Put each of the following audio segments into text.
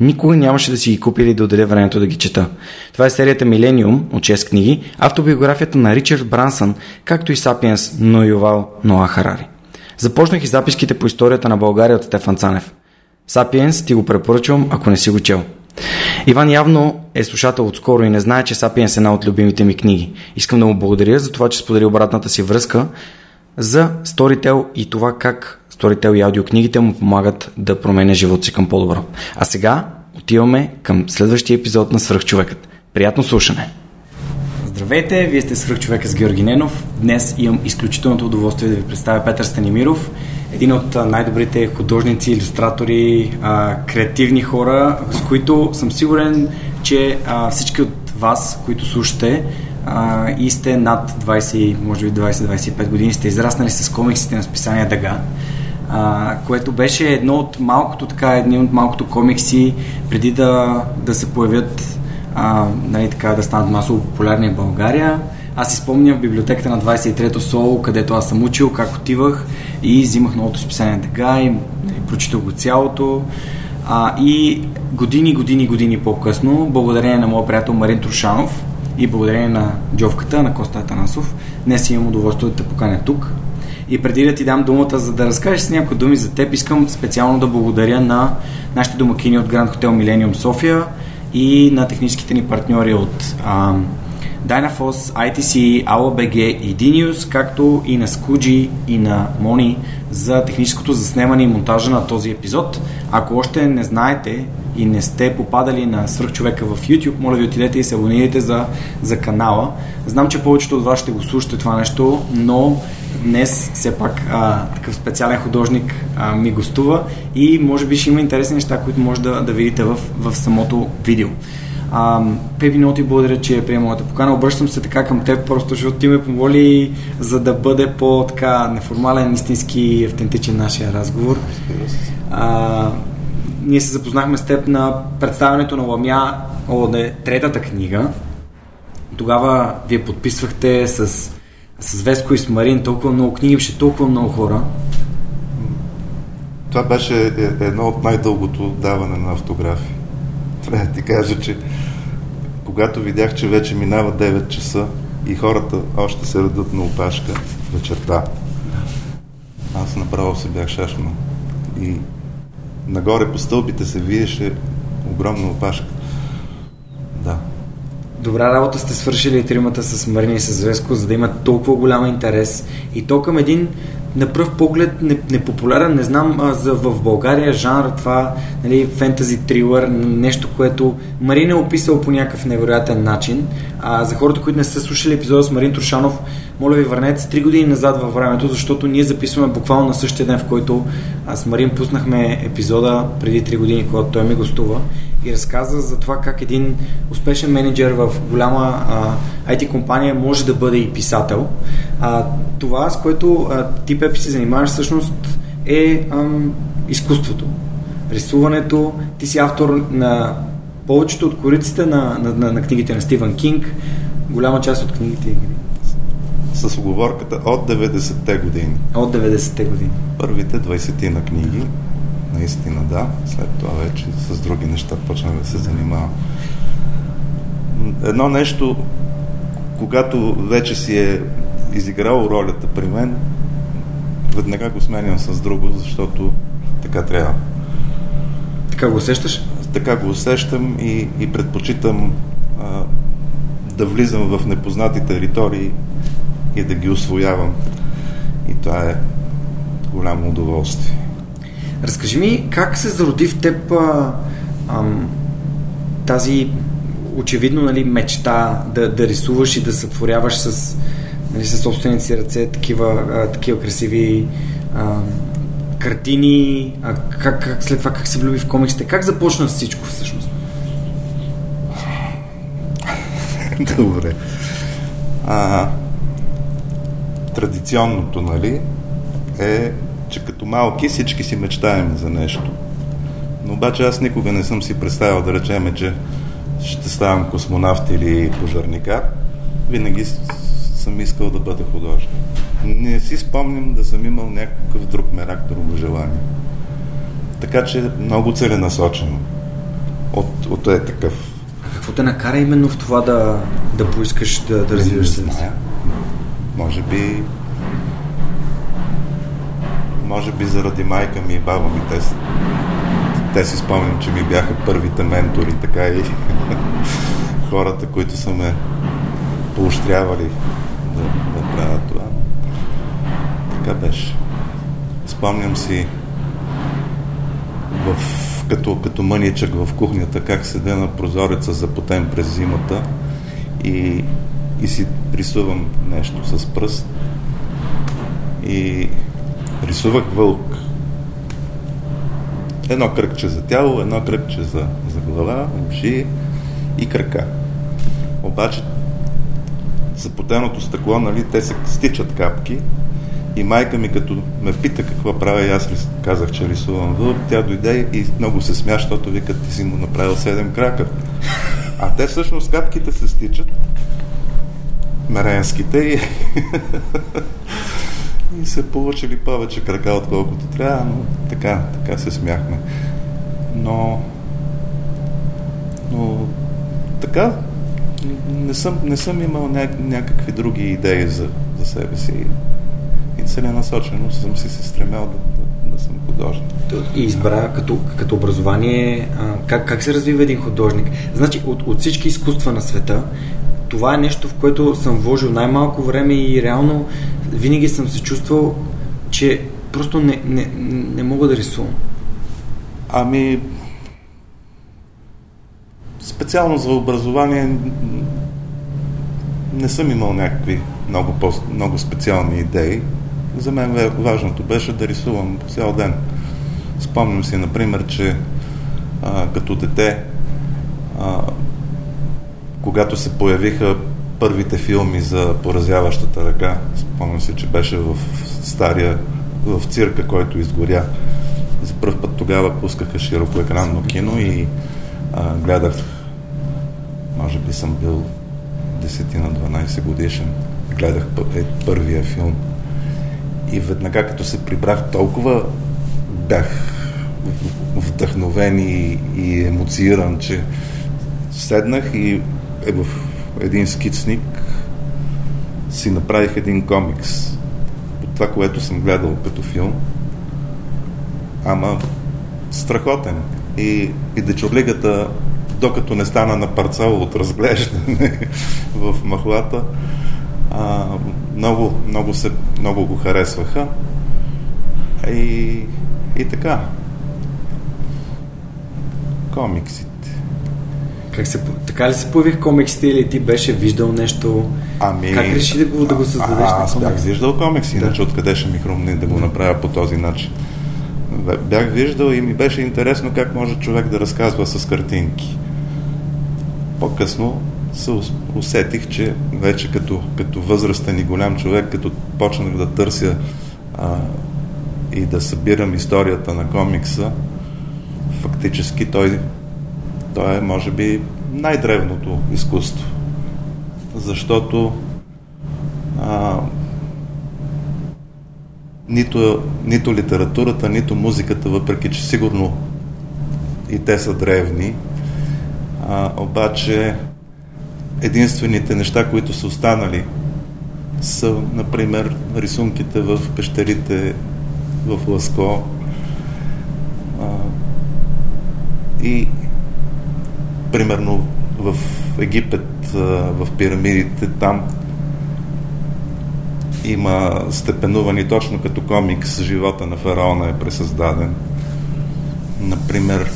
Никога нямаше да си ги купи или да отделя времето да ги чета. Това е серията Милениум от 6 книги, автобиографията на Ричард Брансън, както и Сапиенс но Ювал Ноа Харари. Започнах и записките по историята на България от Стефан Цанев. Сапиенс ти го препоръчвам, ако не си го чел. Иван явно е слушател отскоро и не знае, че Сапиенс е една от любимите ми книги. Искам да му благодаря за това, че сподели обратната си връзка за Storytel и това как Storytel и аудиокнигите му помагат да променя живота си към по-добро. А сега отиваме към следващия епизод на Свръхчовекът. Приятно слушане! Здравейте, вие сте Свръхчовека с Георги Ненов. Днес имам изключителното удоволствие да ви представя Петър Станимиров, един от най-добрите художници, иллюстратори, креативни хора, с които съм сигурен, че всички от вас, които слушате, и сте над 20, може би 20-25 години, сте израснали с комиксите на списания Дага а, което беше едно от малкото, така, едни от малкото комикси преди да, да се появят, а, нали, така, да станат масово популярни в България. Аз си спомня в библиотеката на 23-то СОЛ, където аз съм учил, как отивах и взимах новото списание така и, и прочитах го цялото. А, и години, години, години по-късно, благодарение на моят приятел Марин Трушанов и благодарение на джовката на Коста Атанасов, днес имам удоволствие да те поканя тук и преди да ти дам думата, за да разкажеш с някои думи за теб, искам специално да благодаря на нашите домакини от Гранд Хотел Милениум София и на техническите ни партньори от а, Dynafos, ITC, AOBG и DNews, както и на Скуджи и на Мони за техническото заснемане и монтажа на този епизод. Ако още не знаете и не сте попадали на свръхчовека в YouTube, моля ви отидете и се абонирайте за, за канала. Знам, че повечето от вас ще го слушате това нещо, но днес все пак а, такъв специален художник а, ми гостува и може би ще има интересни неща, които може да, да видите в, в самото видео. А, много ти благодаря, че приема моята покана. Обръщам се така към теб, просто защото ти ме помоли, за да бъде по-така неформален, истински, автентичен нашия разговор. А, ние се запознахме с теб на представянето на Ламя ОД, третата книга. Тогава вие подписвахте с с Веско и с Марин толкова много книги, имаше толкова много хора. Това беше е, едно от най-дългото даване на автографи. Трябва да ти кажа, че когато видях, че вече минава 9 часа и хората още се редат на опашка вечерта, аз направо се бях шашно. И нагоре по стълбите се виеше огромна опашка. Да, добра работа сте свършили тримата с Марини и с Веско, за да имат толкова голям интерес и то към един на пръв поглед непопулярен, не знам а, за в България жанр това, нали, фентази трилър, нещо, което Марин е описал по някакъв невероятен начин. А за хората, които не са слушали епизода с Марин Трушанов, моля ви върнете с 3 години назад във времето, защото ние записваме буквално на същия ден, в който с Марин пуснахме епизода преди 3 години, когато той ми гостува и разказа за това как един успешен менеджер в голяма а, IT компания може да бъде и писател. А, това, с което а, ти, Пепи, се занимаваш всъщност е ам, изкуството. Рисуването. Ти си автор на повечето от кориците на, на, на, на книгите на Стивън Кинг. Голяма част от книгите с оговорката от 90-те години. От 90-те години. Първите 20 на книги наистина да. След това вече с други неща почнах да се занимавам. Едно нещо, когато вече си е изиграл ролята при мен, веднага го сменям с друго, защото така трябва. Така го усещаш? Така го усещам и, и предпочитам а, да влизам в непознати територии и да ги освоявам. И това е голямо удоволствие. Разкажи ми как се зароди в теб а, ам, тази очевидно нали, мечта да, да рисуваш и да сътворяваш с, нали, със собствените си ръце такива, а, такива красиви а, картини, а как, как, след това как се влюби в комиксите, как започна всичко всъщност? Добре. А, традиционното, нали, е, че като малки всички си мечтаем за нещо. Но обаче аз никога не съм си представил да речеме, че ще ставам космонавт или пожарникар. Винаги съм искал да бъда художник. Не си спомням да съм имал някакъв друг мерак, друго желание. Така че много целенасочено. От, от е такъв. А какво те накара именно в това да, да поискаш да, да развиваш се? Може би може би заради майка ми и баба ми. Те, те си спомням, че ми бяха първите ментори, така и хората, които са ме поощрявали да, да правя това. Така беше. Спомням си в, като, като мъничък в кухнята, как седя на прозореца запотен през зимата и, и си рисувам нещо с пръст. И рисувах вълк. Едно кръгче за тяло, едно кръгче за, за глава, уши и крака. Обаче запотеното стъкло, нали, те се стичат капки и майка ми като ме пита какво правя и аз казах, че рисувам вълк, тя дойде и много се смя, защото вика, ти си му направил седем крака. А те всъщност капките се стичат, меренските и и се получили повече крака, отколкото трябва, но така, така се смяхме. Но, но така, не съм, не съм имал ня, някакви други идеи за, за себе си и целенасочено съм си се стремял да, да, да съм художник. И избра като, като образование а, как, как се развива един художник. Значи от, от всички изкуства на света това е нещо, в което съм вложил най-малко време и реално винаги съм се чувствал, че просто не, не, не мога да рисувам. Ами, специално за образование не съм имал някакви много, по, много специални идеи. За мен важното беше да рисувам цял ден. Спомням си, например, че а, като дете а, когато се появиха първите филми за поразяващата ръка, спомням се, че беше в стария, в цирка, който изгоря. За първ път тогава пускаха широко екранно кино и а, гледах, може би съм бил 10 на 12 годишен, гледах е, първия филм. И веднага като се прибрах толкова бях вдъхновен и, и емоциран, че седнах и е в един скицник си направих един комикс от това, което съм гледал като филм. Ама страхотен. И, и дечорлигата, докато не стана на парцал от разглеждане в махлата, а, много, много, се, много го харесваха. И, и така. Комикси как се, така ли се появих комиксите или ти беше виждал нещо? Ами, как реши да го, да го създадеш? А, аз бях виждал комикси, да. иначе откъде ще ми хрумне да го направя по този начин. Бях виждал и ми беше интересно как може човек да разказва с картинки. По-късно се усетих, че вече като, като възрастен и голям човек, като почнах да търся а, и да събирам историята на комикса, фактически той то е, може би, най-древното изкуство. Защото а, нито, нито литературата, нито музиката, въпреки че сигурно и те са древни, а, обаче единствените неща, които са останали, са, например, рисунките в пещерите в Ласко а, и примерно в Египет, в пирамидите, там има степенувани точно като комикс. Живота на фараона е пресъздаден. Например,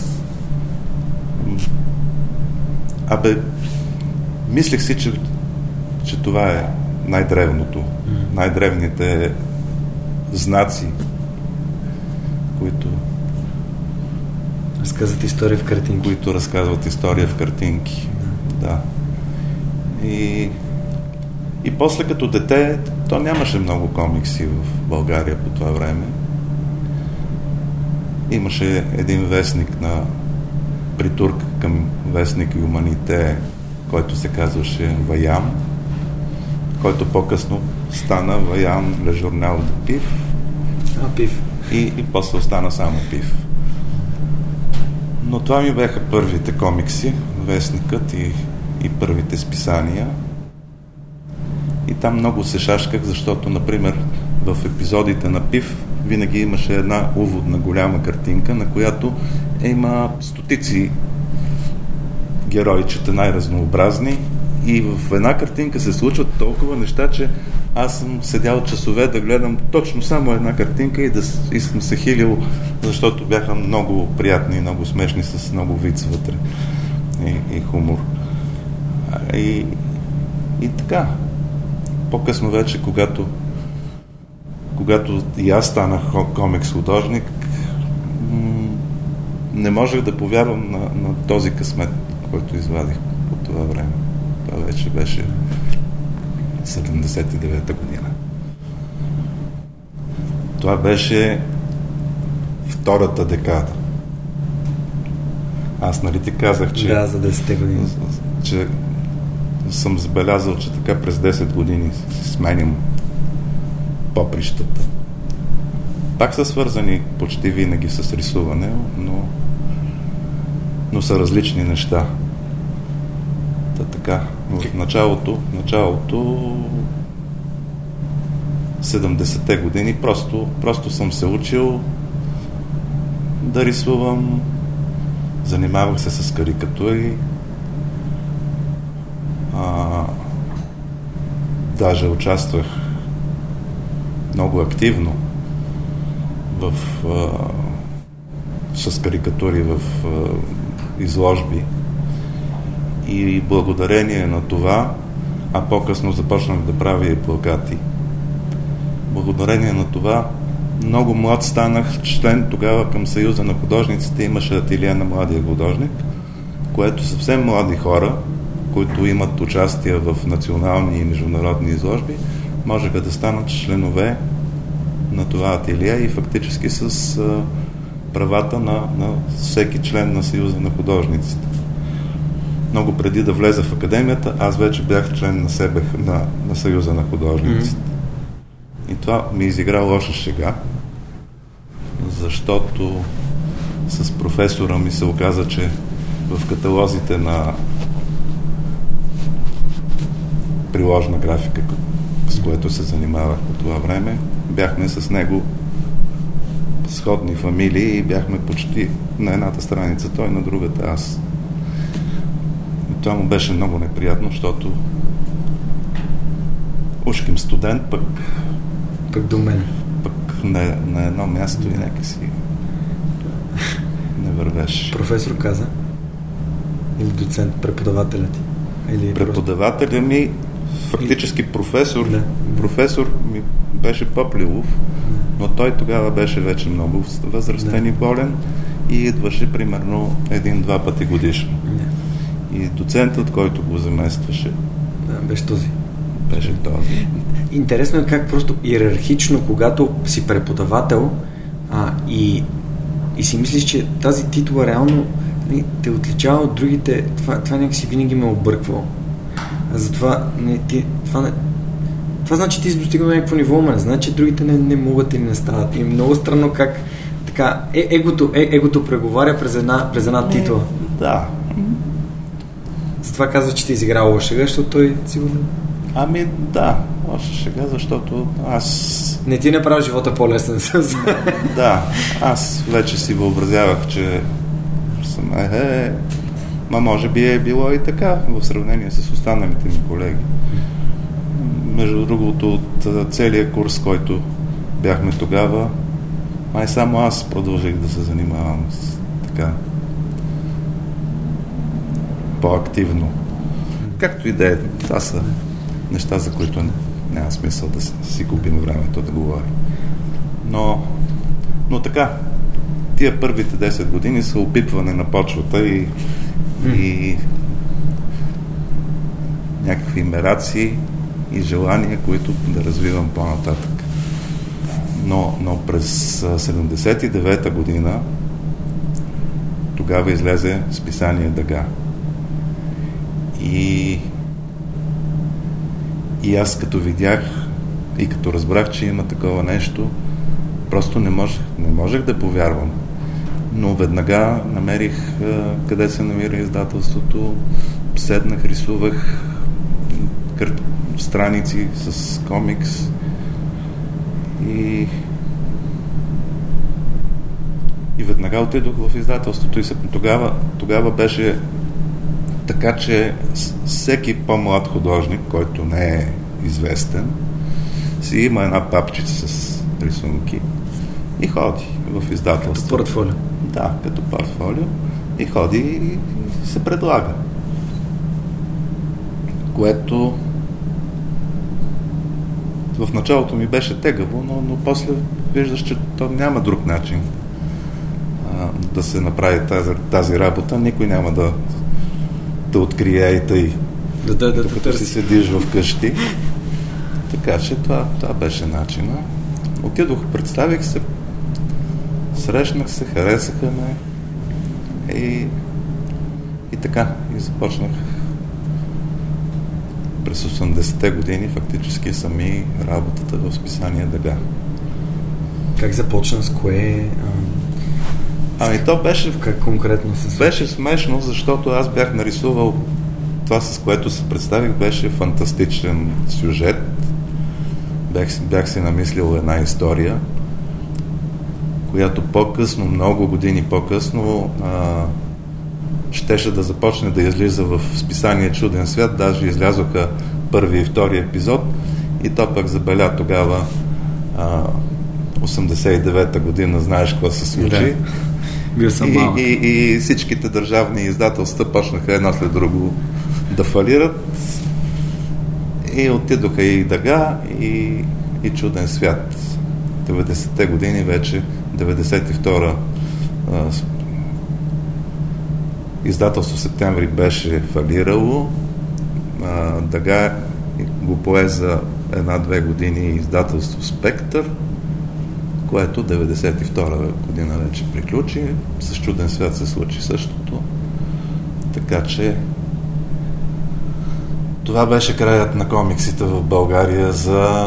абе, мислех си, че, че това е най-древното, най-древните знаци, които разказват история в картинки. Които разказват история в картинки. Да. И, и после като дете, то нямаше много комикси в България по това време. Имаше един вестник на притурка към вестник Юманите, който се казваше Ваян, който по-късно стана Ваян Ле Журнал Пив. А, Пив. И, и после остана само Пив. Но това ми бяха първите комикси, вестникът и, и първите списания. И там много се шашках, защото, например, в епизодите на Пив винаги имаше една уводна голяма картинка, на която има стотици геройчета, най-разнообразни. И в една картинка се случват толкова неща, че аз съм седял часове да гледам точно само една картинка и, да, и съм се хилил, защото бяха много приятни и много смешни с много виц вътре и, и хумор. И, и така, по-късно вече, когато, когато и аз станах комикс художник, не можех да повярвам на, на този късмет, който извадих по това време. Това вече беше 79-та година. Това беше втората декада. Аз нали ти казах, че... Да, за 10 години. Че съм забелязал, че така през 10 години сменим поприщата. Пак са свързани почти винаги с рисуване, но, но са различни неща. Та така, в началото, началото 70-те години просто, просто съм се учил да рисувам, занимавах се с карикатури, а, даже участвах много активно в, а, с карикатури в а, изложби и благодарение на това, а по-късно започнах да правя и плакати. Благодарение на това много млад станах член тогава към Съюза на художниците, имаше ателия на младия художник, което съвсем млади хора, които имат участие в национални и международни изложби, можеха да станат членове на това ателие и фактически с правата на, на всеки член на Съюза на художниците. Много преди да влеза в академията, аз вече бях член на себе на, на Съюза на художниците. Mm-hmm. И това ми изигра лоша шега, защото с професора ми се оказа, че в каталозите на приложна графика, с което се занимавах по това време. Бяхме с него сходни фамилии и бяхме почти на едната страница, той на другата аз. Това му беше много неприятно, защото ушким студент, пък пък до мен. Пък на, на едно място и нека си не вървеш. Професор каза? Или доцент, преподавателят ти? Или Преподавателя ми фактически професор, да. професор ми беше Пъплилов, но той тогава беше вече много възрастен да. и болен и идваше примерно един-два пъти годишно. Да. И доцентът, който го заместваше, да, беше този. Беше този. Интересно е как просто иерархично, когато си преподавател а, и, и си мислиш, че тази титла реално нали, те отличава от другите, това, това някакси винаги ме е обърквало. Затова не, ти, това, не, това значи ти си достигнал някакво ниво, ма не значи другите не, не могат или не стават. И много странно как така, е, егото, е, егото преговаря през една, през една титла. Да. С това казва, че ти изиграл шега, защото той сигурно... Ами да, още шега, защото аз... Не ти направи живота по-лесен с... да, аз вече си въобразявах, че съм е, е, ма може би е било и така в сравнение с останалите ми колеги. Между другото, от целият курс, който бяхме тогава, май само аз продължих да се занимавам с така по-активно. Както и да е, това са неща, за които няма смисъл да си купим времето да говорим. Но, но така, тия първите 10 години са опитване на почвата и, и някакви мерации и желания, които да развивам по-нататък. Но, но през 79-та година тогава излезе списание Дъга. И, и аз като видях и като разбрах, че има такова нещо, просто не можех, не можех да повярвам. Но веднага намерих къде се намира издателството, седнах, рисувах страници с комикс и и веднага отидох в издателството и тогава, тогава беше така, че всеки по-млад художник, който не е известен, си има една папчица с рисунки и ходи в издателството. Като портфолио. Да, като портфолио. И ходи и се предлага. Което в началото ми беше тегаво, но, но после виждаш, че то няма друг начин а, да се направи тази, тази работа. Никой няма да да открие и тъй. Да, да, да, докато си седиш в къщи. Така че това, това беше начина. Отидох, представих се, срещнах се, харесаха ме и, и така, и започнах през 80-те години фактически сами работата в списание Дъга. Как започна с кое? Ами то беше... Как конкретно се Беше смешно, защото аз бях нарисувал това, с което се представих, беше фантастичен сюжет. Бях, бях си намислил една история, която по-късно, много години по-късно, а, щеше да започне да излиза в списание Чуден свят. Даже излязоха първи и втори епизод и то пък забеля тогава а, 89-та година, знаеш какво се случи. Да. Бил съм и, и, и всичките държавни издателства почнаха едно след друго да фалират. И отидоха и Дъга, и, и Чуден свят. 90-те години вече, 92-а издателство септември беше фалирало. А, Дъга го пое за една-две години издателство Спектър което 92 година вече приключи. С чуден свят се случи същото. Така че това беше краят на комиксите в България за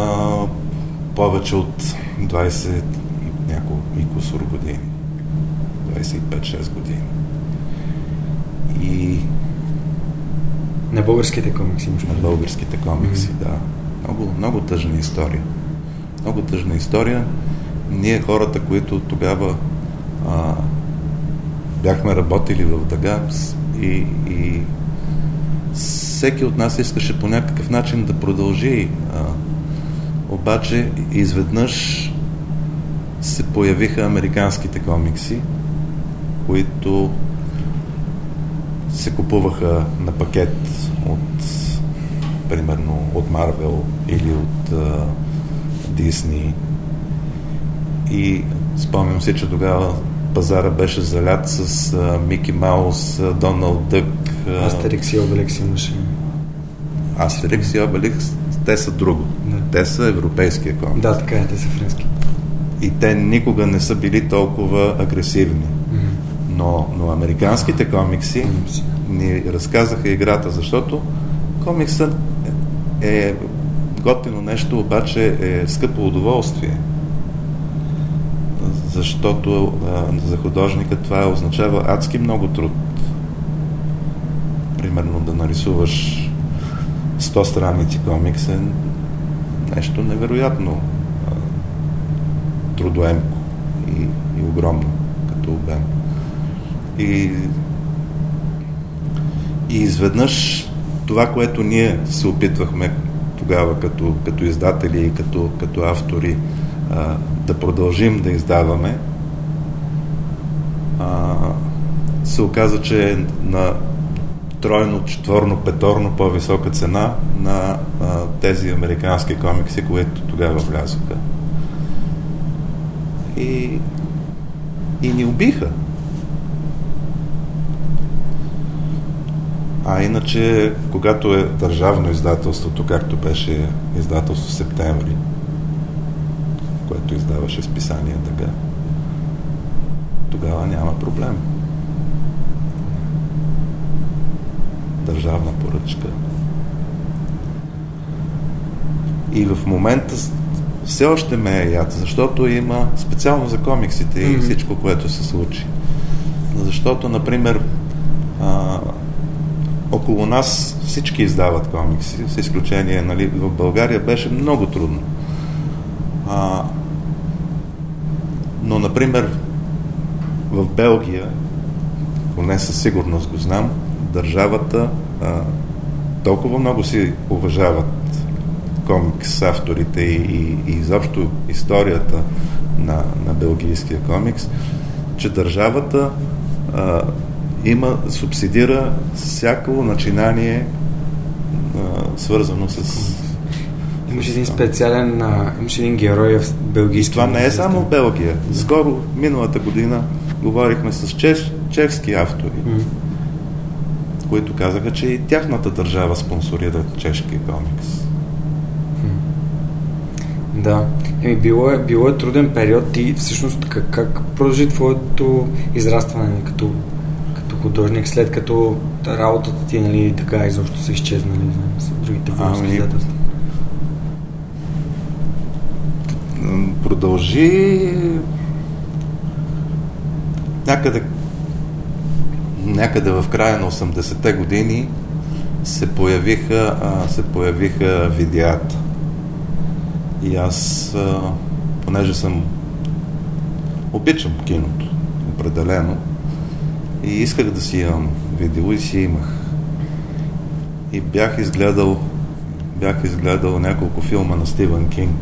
повече от 20 и няколко и кусор години. 25-6 години. И на българските комикси, На българските комикси, mm-hmm. да. Много, много тъжна история. Много тъжна история ние хората, които тогава а, бяхме работили в Дага и, и всеки от нас искаше по някакъв начин да продължи. А, обаче изведнъж се появиха американските комикси, които се купуваха на пакет от примерно от Марвел или от Дисни и спомням си, че тогава пазара беше залят с а, Мики Маус, а, Доналд Дък. А... Астерикс и Обеликс имаше. Астерикс и Обеликс, те са друго. Да. Те са европейския комикс. Да, така е, те са френски. И те никога не са били толкова агресивни. Mm-hmm. Но, но американските комикси mm-hmm. ни разказаха играта, защото комиксът е готино нещо обаче е скъпо удоволствие. Защото а, за художника това означава адски много труд. Примерно да нарисуваш 100 страници комикс е нещо невероятно а, трудоемко и, и огромно като обем. И, и изведнъж това, което ние се опитвахме тогава като, като издатели и като, като автори да продължим да издаваме, а, се оказа, че е на тройно, четворно, петорно по-висока цена на а, тези американски комикси, които тогава влязоха. И, и ни убиха. А иначе, когато е държавно издателството, както беше издателство в септември, което издаваше списание Дъга, тогава няма проблем. Държавна поръчка. И в момента все още ме е яд, защото има специално за комиксите и всичко, което се случи. Защото, например, а, около нас всички издават комикси, с изключение, нали, в България беше много трудно. А, но, например, в Белгия, поне със сигурност го знам, държавата а, толкова много си уважават комикс авторите и, и, и изобщо историята на, на белгийския комикс, че държавата а, има, субсидира всяко начинание а, свързано с Имаше един специален, а, имаше един герой в белгийски. Това не е само в Белгия. Скоро, миналата година, говорихме с чеш, чешки автори, mm. които казаха, че и тяхната държава спонсорира чешки комикс. Да. Еми, било е, било е труден период. Ти всъщност как, как продължи твоето израстване като, като художник, след като работата ти нали, така изобщо са изчезнали с другите български ами, издателства? Продължи някъде някъде в края на 80-те години се появиха, се появиха видеята и аз, понеже съм обичам киното, определено, и исках да си имам видео и си имах. И бях изгледал бях изгледал няколко филма на Стивен Кинг.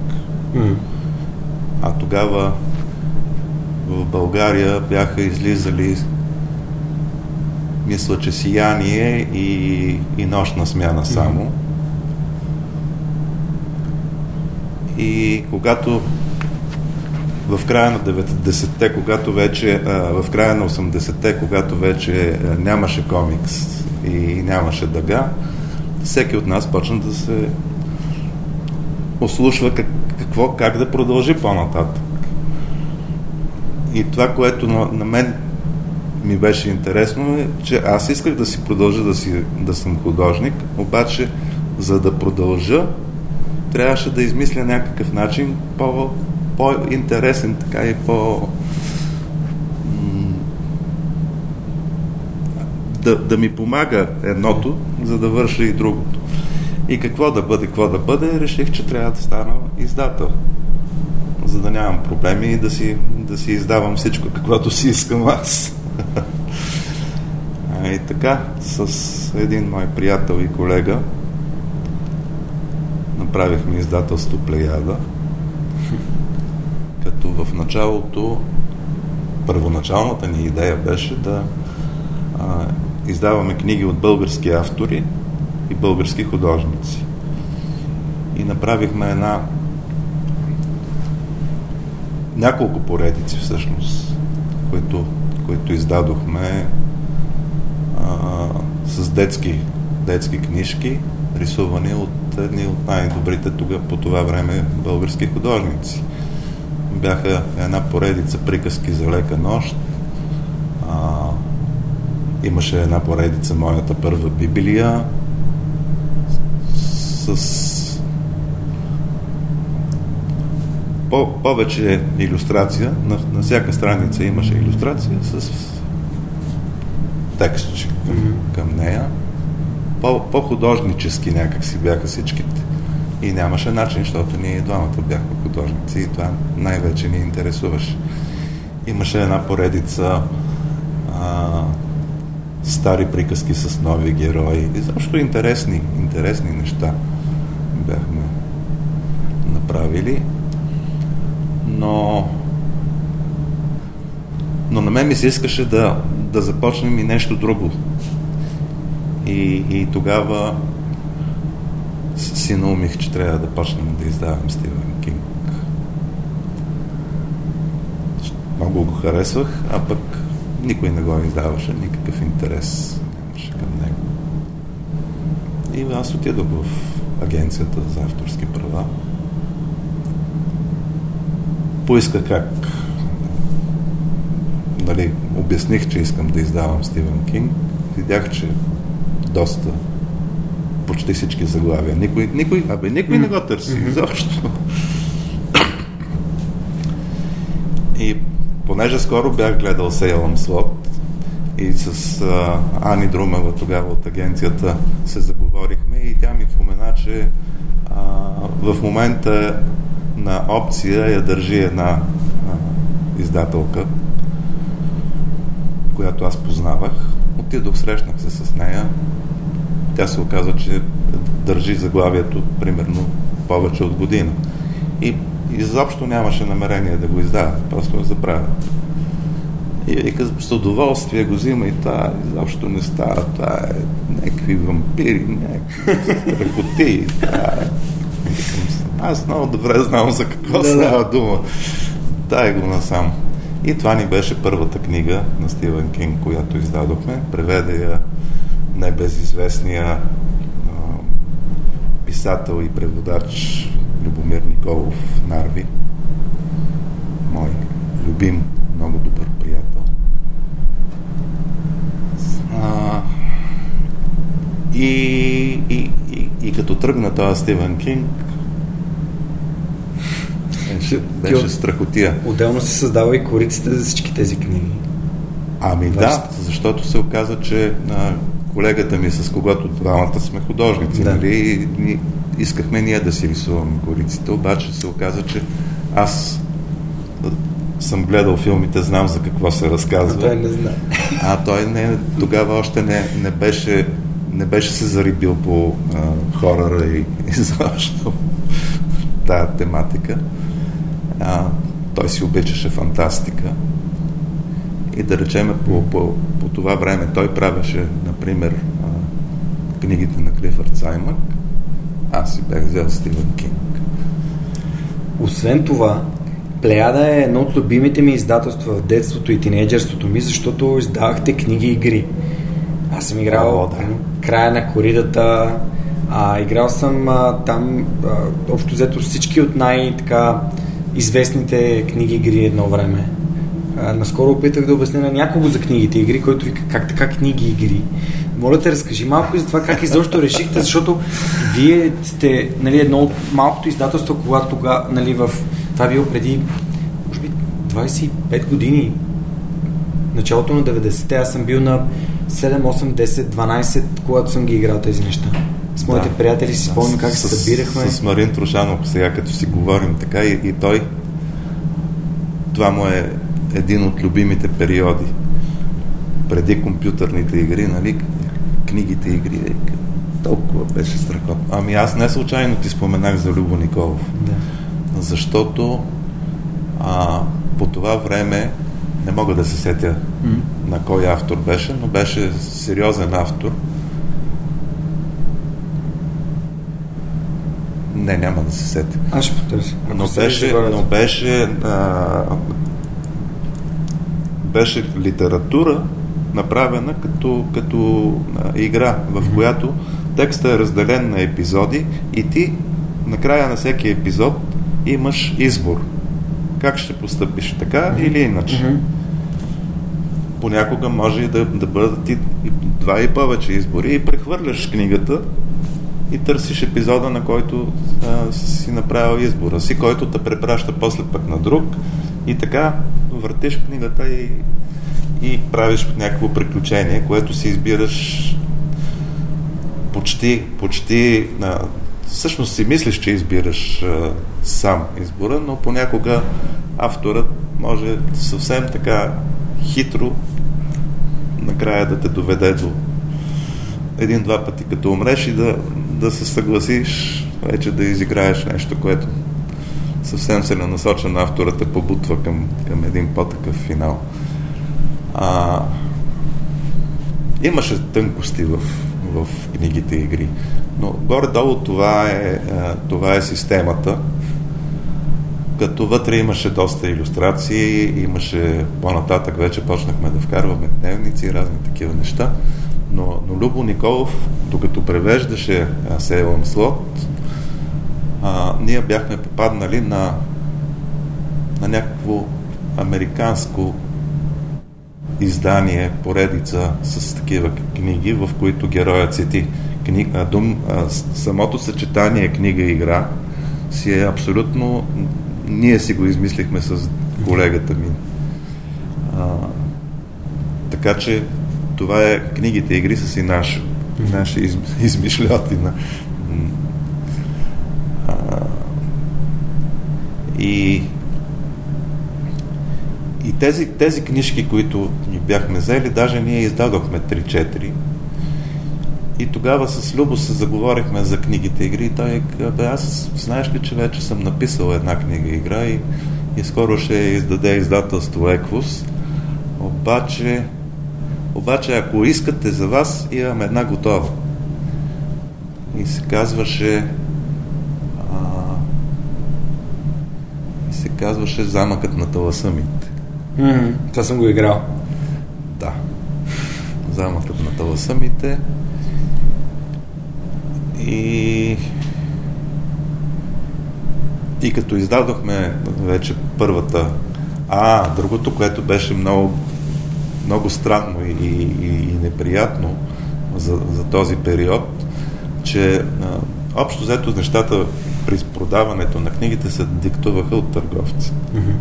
Mm. А тогава в България бяха излизали мисля, че Сияние и, и Нощна смяна само. И когато в края на 90-те, когато вече, в края на 80-те, когато вече нямаше комикс и нямаше дъга, всеки от нас почна да се ослушва как, какво, как да продължи по-нататък. И това, което на, на мен ми беше интересно е, че аз исках да си продължа да, си, да съм художник, обаче за да продължа трябваше да измисля някакъв начин по, по-интересен, така и по... Да, да ми помага едното, за да върша и другото. И какво да бъде, какво да бъде, реших, че трябва да стана издател. За да нямам проблеми и да си, да си издавам всичко, каквото си искам аз. И така, с един мой приятел и колега, направихме издателство Плеяда, като в началото първоначалната ни идея беше да а, издаваме книги от български автори и български художници. И направихме една няколко поредици всъщност, които, които издадохме а, с детски, детски книжки, рисувани от едни от най-добрите тогава по това време български художници. Бяха една поредица приказки за лека нощ. А, имаше една поредица моята първа Библия с по, повече иллюстрация. На, на всяка страница имаше иллюстрация с текст към, mm-hmm. към нея. По, по-художнически някак си бяха всичките. И нямаше начин, защото ние двамата бяхме художници и това най-вече ни интересуваше. Имаше една поредица а, стари приказки с нови герои. И защо интересни, интересни неща направили. Но но на мен ми се искаше да, да започнем и нещо друго. И, и тогава си наумих, че трябва да почнем да издавам Стивен Кинг. Много го харесвах, а пък никой не го издаваше, никакъв интерес нямаше към него. И аз отидох в агенцията за авторски права. Поисках как нали, обясних, че искам да издавам Стивен Кинг. Видях, че доста почти всички заглавия. Никой, никой, абе, никой не го търси, изобщо. И понеже скоро бях гледал Сейлъм Слот и с а, Ани Друмева тогава от агенцията се заговорихме и тя ми спомена, че а, в момента на опция я държи една а, издателка, която аз познавах. Отидох, срещнах се с нея. Тя се оказа, че държи заглавието примерно повече от година. И изобщо нямаше намерение да го издава, просто го забравя. И вика, с удоволствие го взима и това изобщо не става. Това е някакви вампири, някакви ръкоти. Е... Аз много добре знам за какво да, става да. дума. Дай го насам. И това ни беше първата книга на Стивен Кинг, която издадохме. Преведе я небезизвестния а, писател и преводач Любомир Николов Нарви. Мой любим, много добър приятел. А, и, и, и, и като тръгна този Стивен Кинг, беше, беше страхотия. Отделно се създава и кориците за всички тези книги. Ами да, защото се оказа, че а, колегата ми, с когото двамата сме художници, да. нали, и, и, искахме ние да си рисуваме кориците, обаче се оказа, че аз съм гледал филмите, знам за какво се разказва. А той не знае. А той не, тогава още не, не беше не беше се зарибил по а, хорора и, и защо тая тематика. А, той си обичаше фантастика. И да речеме по, по, по това време той правеше, например, а, книгите на Клифърд Саймък. Аз си бях взел Стивен Кинг. Освен това, Плеяда е едно от любимите ми издателства в детството и тинейджерството ми, защото издавахте книги и игри. Аз съм играл О, да. края на коридата, а, играл съм а, там а, общо взето всички от най-така известните книги игри едно време. Наскоро опитах да обясня на някого за книгите игри, който вика как така книги игри. Моля те, разкажи малко и за това как изобщо решихте, защото вие сте нали, едно от малкото издателство, когато тога, нали, в... това било преди, може би, 25 години. Началото на 90-те, аз съм бил на 7, 8, 10, 12, когато съм ги играл тези неща с моите да, приятели си спомням как се събирахме. С Марин Трошанов, сега като си говорим така и, и той, това му е един от любимите периоди. Преди компютърните игри, нали, книгите игри, е, толкова беше страхотно. Ами аз не случайно ти споменах за Любо Николов. Да. Защото а, по това време не мога да се сетя mm. на кой автор беше, но беше сериозен автор – Не, няма да се сети. Аз ще потърся. Но беше, но беше, а, беше литература, направена като, като а, игра, в mm-hmm. която текстът е разделен на епизоди и ти на края на всеки епизод имаш избор. Как ще постъпиш, така mm-hmm. или иначе. Mm-hmm. Понякога може и да, да бъдат и два и повече избори и прехвърляш книгата и търсиш епизода, на който а, си направил избора си, който те препраща после пък на друг. И така въртиш книгата и, и правиш някакво приключение, което си избираш почти, почти а, всъщност си мислиш, че избираш а, сам избора, но понякога авторът може съвсем така хитро накрая да те доведе до един-два пъти като умреш и да, да се съгласиш вече да изиграеш нещо, което съвсем се насочен авторът те побутва към, към един по-такъв финал. А, имаше тънкости в, в книгите игри, но горе-долу това е, това е системата, като вътре имаше доста иллюстрации, имаше по-нататък вече почнахме да вкарваме дневници и разни такива неща. Но, но Любо Николов, докато превеждаше Сейлъм Слот, а, ние бяхме попаднали на, на някакво американско издание, поредица с такива книги, в които героят сети книг, а, дум, а, самото съчетание книга-игра си е абсолютно ние си го измислихме с колегата ми. А, така че това е книгите игри са си наши, наши из, и и тези, тези книжки, които ни бяхме взели, даже ние издадохме 3-4. И тогава с Любо се заговорихме за книгите игри и той бе, аз знаеш ли, че вече съм написал една книга игра и, и скоро ще издаде издателство Еквус. Обаче, обаче, ако искате за вас, имам една готова. И се казваше а, и се казваше Замъкът на таласъмите. Mm, това съм го играл. Да. Замъкът на таласъмите. И и като издадохме вече първата а, другото, което беше много, много странно и, и, и неприятно за, за този период, че а, общо взето нещата при продаването на книгите се диктуваха от търговци. Mm-hmm.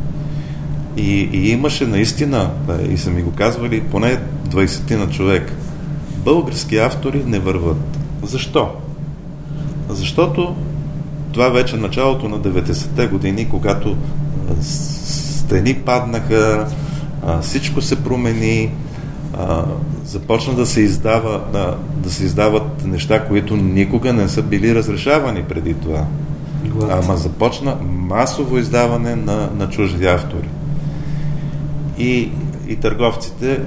И, и имаше наистина, и са ми го казвали, поне 20 на човек. Български автори не върват. Защо? Защото това вече началото на 90-те години, когато стени паднаха, всичко се промени, започна да се, издава, да, да се издават неща, които никога не са били разрешавани преди това. Глад. Ама започна масово издаване на, на чужди автори. И, и търговците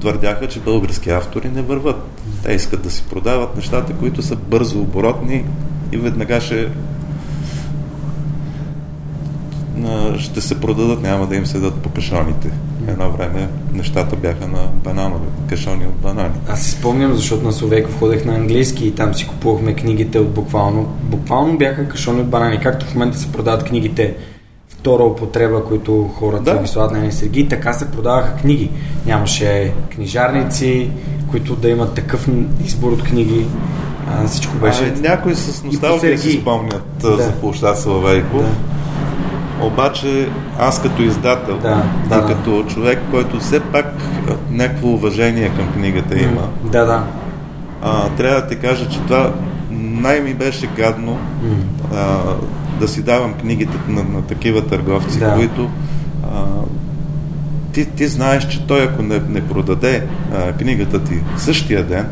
твърдяха, че български автори не върват. Те искат да си продават нещата, които са бързо оборотни и веднага ще ще се продадат, няма да им седат по кашоните. Едно време нещата бяха на бананови, кашони от банани. Аз си спомням, защото на Словеков ходех на английски и там си купувахме книгите от буквално. Буквално бяха кашони от банани, както в момента се продават книгите втора употреба, които хората да. ги слагат на Сергий, така се продаваха книги. Нямаше книжарници, които да имат такъв избор от книги. А, всичко беше... А, някои с носталгия си спомнят да. за площад Славейков. Да. Обаче аз като издател да, да, и като човек, който все пак някакво уважение към книгата има, да, да. А, трябва да ти кажа, че това най-ми беше гадно а, да си давам книгите на, на такива търговци, да. които а, ти, ти знаеш, че той ако не, не продаде а, книгата ти същия ден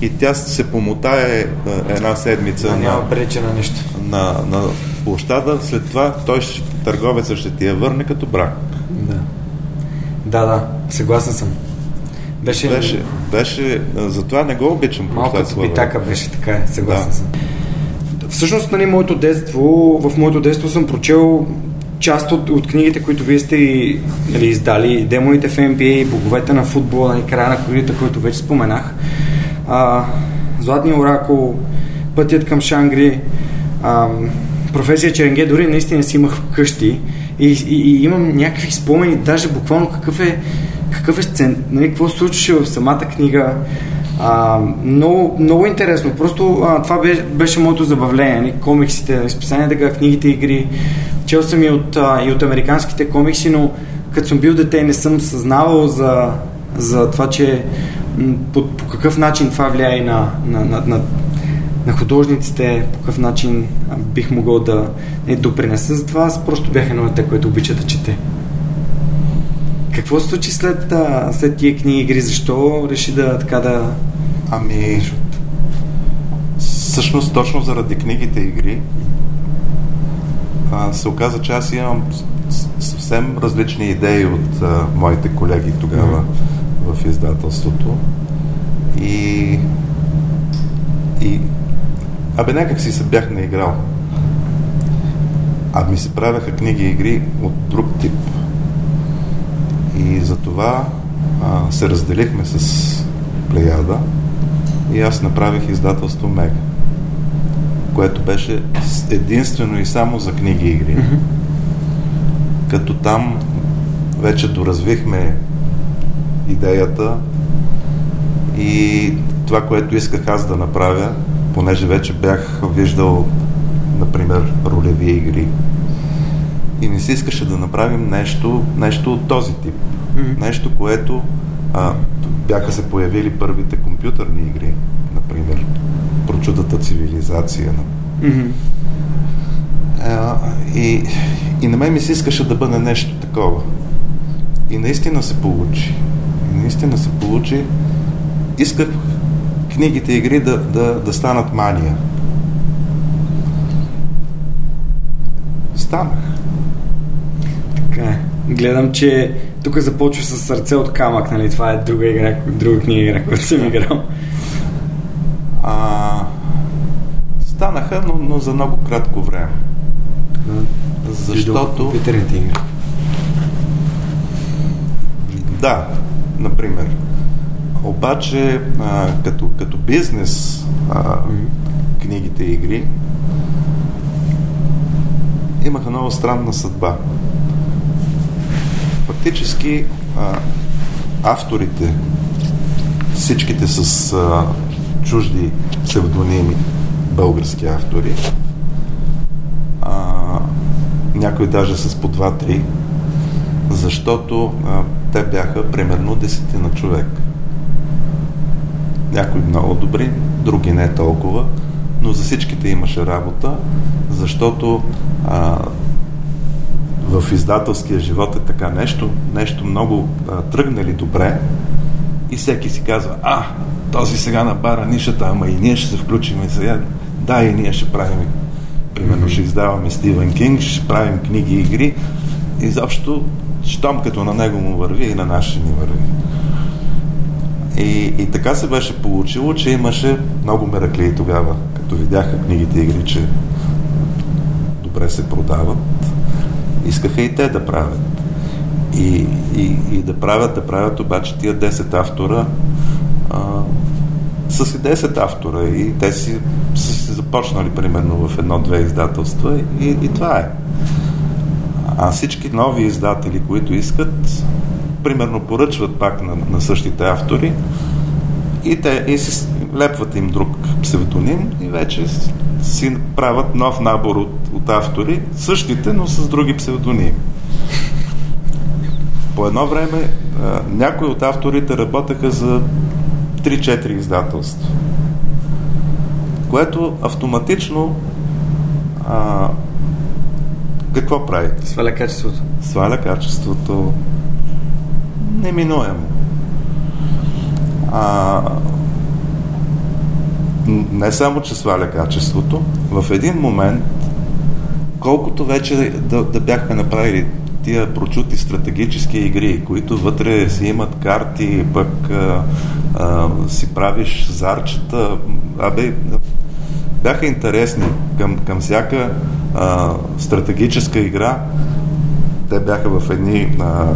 и тя се помотае една седмица а, няма прече на нещо. На, на площада, след това той ще, търговецът ще ти я върне като брак. Да. Да, да, съгласен съм. Беше, беше, беше затова не го обичам. Малката питака беше така, съгласен да. съм. Всъщност, нали, моето детство, в моето детство съм прочел част от, от книгите, които вие сте нали, издали, демоните в NBA, боговете на футбола, нали, края на колите, който вече споменах, а, Златния оракул, Пътят към Шангри, а, професия Черенге, дори наистина си имах вкъщи и, и, и имам някакви спомени, даже буквално какъв е, какъв е сцен, нали, какво случваше в самата книга, А, много, много интересно. Просто а, това беше, беше моето забавление. Нали? Комиксите, изписания така, книгите, игри. Чел съм и от, а, и от американските комикси, но като съм бил дете не съм съзнавал за, за това, че по, по какъв начин това влияе на, на, на, на, на художниците, по какъв начин бих могъл да не допринеса за това. Аз просто бях едно дете, което обича да чете. Какво се случи след, след тия книги игри? Защо реши да така да... Ами, всъщност точно заради книгите игри а, се оказа, че аз имам съвсем различни идеи от а, моите колеги тогава mm-hmm. в издателството. И, и абе някак си се бях наиграл. А ми се правяха книги и игри от друг тип. И затова а, се разделихме с Плеяда и аз направих издателство Мега, което беше единствено и само за книги и игри. Mm-hmm. Като там вече доразвихме идеята и това, което исках аз да направя, понеже вече бях виждал, например, ролеви игри, и не се искаше да направим нещо, нещо от този тип. Mm-hmm. Нещо, което а, бяха се появили първите компютърни игри, например, прочутата цивилизация. Mm-hmm. А, и, и на мен ми се искаше да бъде нещо такова. И наистина се получи. И наистина се получи. Исках книгите игри да, да, да станат мания. Станах. Така е. Гледам, че тук започва с сърце от камък, нали? Това е друга игра, друга книга игра, която съм играл. А, станаха, но, но за много кратко време. Защото... Компютърните игри. Да, например. Обаче, а, като, като бизнес а, книгите и игри имаха много странна съдба фактически а, авторите, всичките с а, чужди псевдоними български автори, а, някои даже с по два-три, защото а, те бяха примерно десетина човек. Някои много добри, други не толкова, но за всичките имаше работа, защото а, в издателския живот е така нещо, нещо много а, тръгнали добре и всеки си казва, а, този сега на бара нишата, ама и ние ще се включим и сега, да, и ние ще правим, примерно ще издаваме Стивен Кинг, ще правим книги и игри, и заобщо, щом като на него му върви и на ще ни върви. И, и така се беше получило, че имаше много мераклии тогава, като видяха книгите игри, че добре се продават искаха и те да правят. И, и, и да правят, да правят обаче тия 10 автора а, с и 10 автора и те си, са си започнали примерно в едно-две издателства и, и това е. А всички нови издатели, които искат, примерно поръчват пак на, на същите автори и те и си лепват им друг псевдоним и вече си правят нов набор от, от автори, същите, но с други псевдоними. По едно време а, някои от авторите работеха за 3-4 издателства, което автоматично а, какво прави? Сваля качеството. Сваля качеството. Неминуемо. А, не само, че сваля качеството, в един момент, колкото вече да, да бяхме направили тия прочути стратегически игри, които вътре си имат карти, пък а, а, си правиш зарчета, абе, бяха интересни към, към всяка а, стратегическа игра. Те бяха в едни а,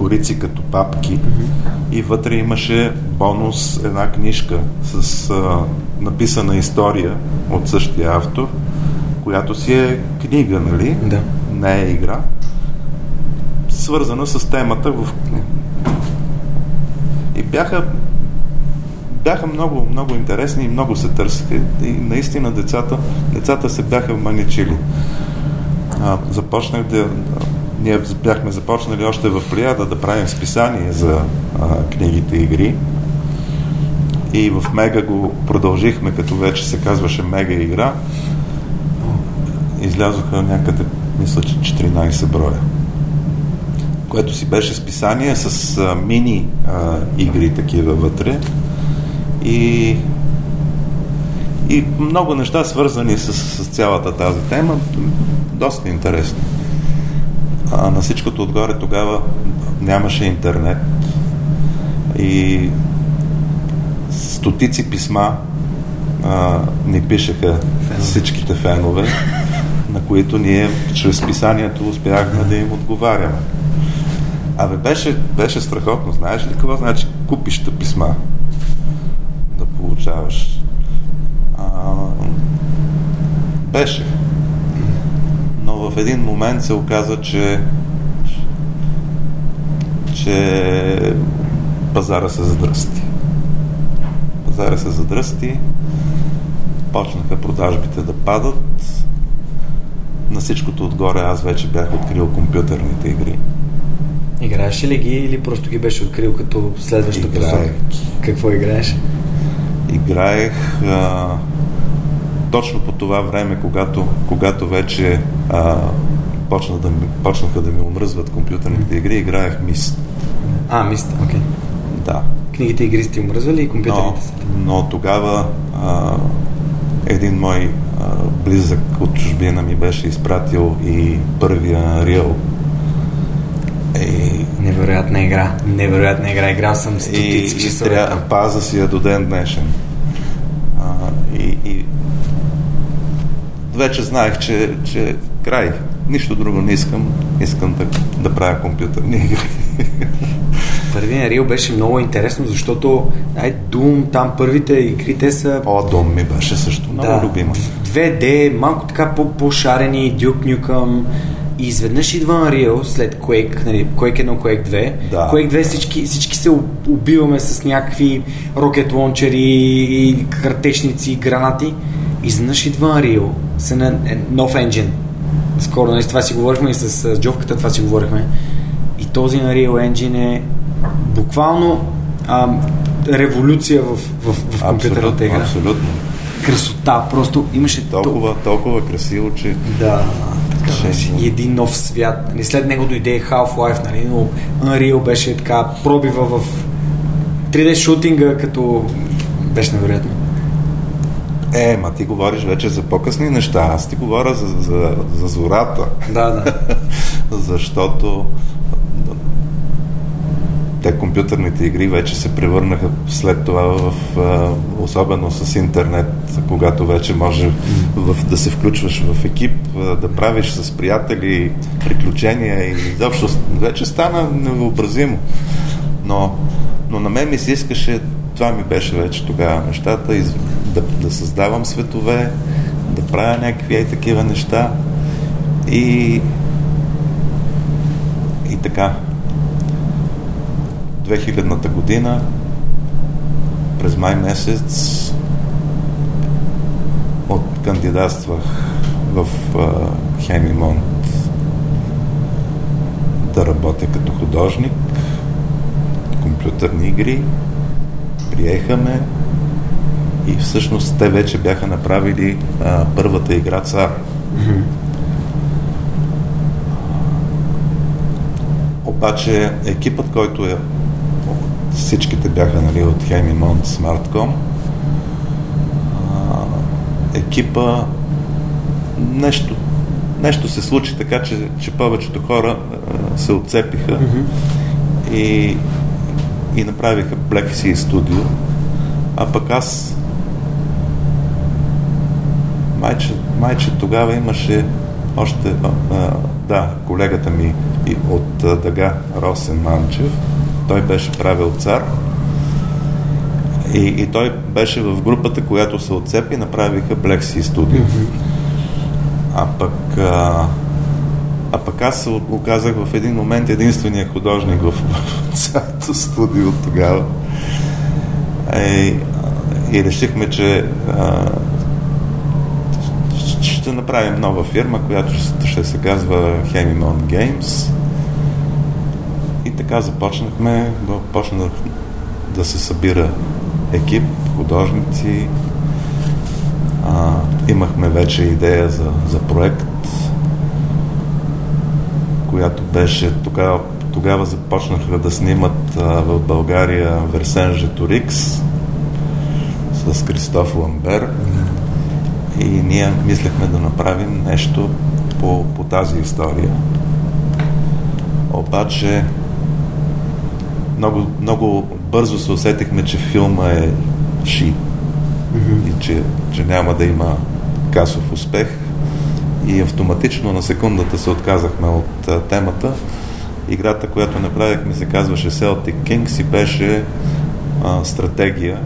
корици като папки mm-hmm. и вътре имаше бонус една книжка с а, написана история от същия автор, която си е книга, нали? Да. Не е игра. Свързана с темата в... И бяха бяха много, много интересни и много се търсиха. И наистина децата, децата се бяха маничили. А, започнах да... Ние бяхме започнали още в Плеяда да правим списание за а, книгите и игри. И в Мега го продължихме, като вече се казваше Мега игра. Излязоха някъде, мисля, че 14 броя което си беше списание с а, мини а, игри такива вътре и, и много неща свързани с, с цялата тази тема, доста интересни. А на всичкото отгоре тогава нямаше интернет и стотици писма а, ни пишеха всичките фенове, на които ние чрез писанието успяхме да им отговаряме. Абе, беше, беше страхотно. Знаеш ли какво значи купиш писма? Да получаваш. А, беше. В един момент се оказа, че че пазара се задръсти. Пазара се задръсти, почнаха продажбите да падат. На всичкото отгоре аз вече бях открил компютърните игри. Играеш ли ги или просто ги беше открил като следваща посока? Какво играеш? Играех а, точно по това време, когато, когато вече а, почна да почнаха да ми омръзват компютърните игри, играех Мист. А, Мист, окей. Okay. Да. Книгите игри сте омръзвали и компютърните са? Но, но тогава а, един мой а, близък от чужбина ми беше изпратил и първия Real и... Невероятна игра. Невероятна игра. Играл съм стотици часове. Паза си я до ден днешен. А, и, и вече знаех, че, че край. Нищо друго не искам. Искам да, да правя компютърни игри. Първият Рил беше много интересно, защото ай, Doom, там първите игри, те са... О, Doom ми беше също много да, любима. 2D, малко така по-шарени, Duke Nukem, и изведнъж идва Unreal след Quake, нали, Quake 1, Quake 2. Да. Quake 2 всички, всички се убиваме с някакви рокет лончери картечници, гранати. Изведнъж идва Unreal с на, е, нов енджин. Скоро, нали, с това си говорихме и с Джовката, това си говорихме. И този Unreal Engine е буквално ам, революция в, в, в компютърната игра. Абсолютно. Красота, просто имаше толкова, толкова красиво, че да и един нов свят. Нали, след него дойде Half-Life, нали, но Unreal беше така пробива в 3D шутинга, като беше невероятно. Е, ма ти говориш вече за по-късни неща. Аз ти говоря за, за, за зората. Да, да. Защото те компютърните игри вече се превърнаха след това в, особено с интернет, когато вече може в, да се включваш в екип, да правиш с приятели приключения и изобщо вече стана невъобразимо. Но, но на мен ми се искаше, това ми беше вече тогава нещата, да, да създавам светове, да правя някакви и такива неща и и така. 2000-та година, през май месец, от кандидатствах в Хемимонт да работя като художник, компютърни игри, приехаме и всъщност те вече бяха направили а, първата игра Цар. Mm-hmm. Обаче екипът, който е всичките бяха нали, от Хемимонт Smartcom. екипа нещо, нещо се случи така, че, че повечето хора а, се отцепиха mm-hmm. и, и направиха Black Sea Studio, а пък аз майче, майче тогава имаше още, а, а, да, колегата ми от а, Дага Росен Манчев, той беше правил цар. И, и той беше в групата, която се отцепи, направиха Black Sea Studio. А пък а, а пък аз се оказах в един момент единствения художник в цялото студио тогава. Е, и решихме, че а, ще направим нова фирма, която ще, ще се казва Hemimon Games. И така започнахме, почнах да се събира екип, художници. А, имахме вече идея за, за проект, която беше тогава, тогава започнаха да снимат а, в България Версен Жеторикс с Кристоф Ламбер и ние мислехме да направим нещо по, по тази история. Обаче много, много бързо се усетихме, че филма е ши mm-hmm. и че, че няма да има касов успех и автоматично на секундата се отказахме от а, темата. Играта, която направихме, се казваше Celtic Kings и беше а, стратегия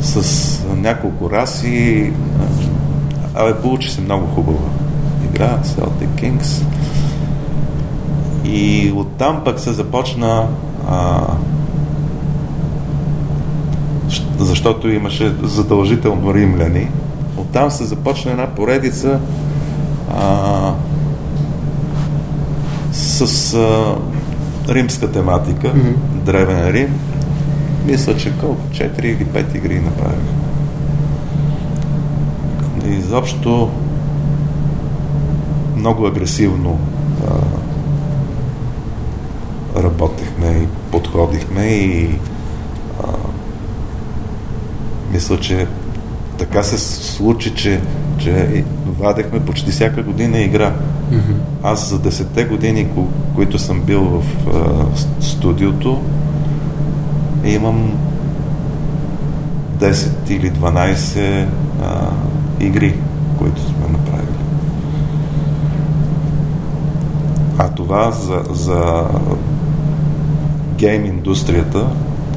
с няколко раси. Абе, получи се много хубава игра, Celtic Kings. И оттам пък се започна а, защото имаше задължително римляни. Оттам се започна една поредица а, с а, римска тематика, mm-hmm. Древен Рим. Мисля, че колко? 4 или 5 игри направих. Изобщо много агресивно а, работехме и подходихме и а, мисля, че така се случи, че, че вадехме почти всяка година игра. Mm-hmm. Аз за 10 години, ко- които съм бил в а, студиото, имам 10 или 12 а, игри, които сме направили. А това за, за гейм индустрията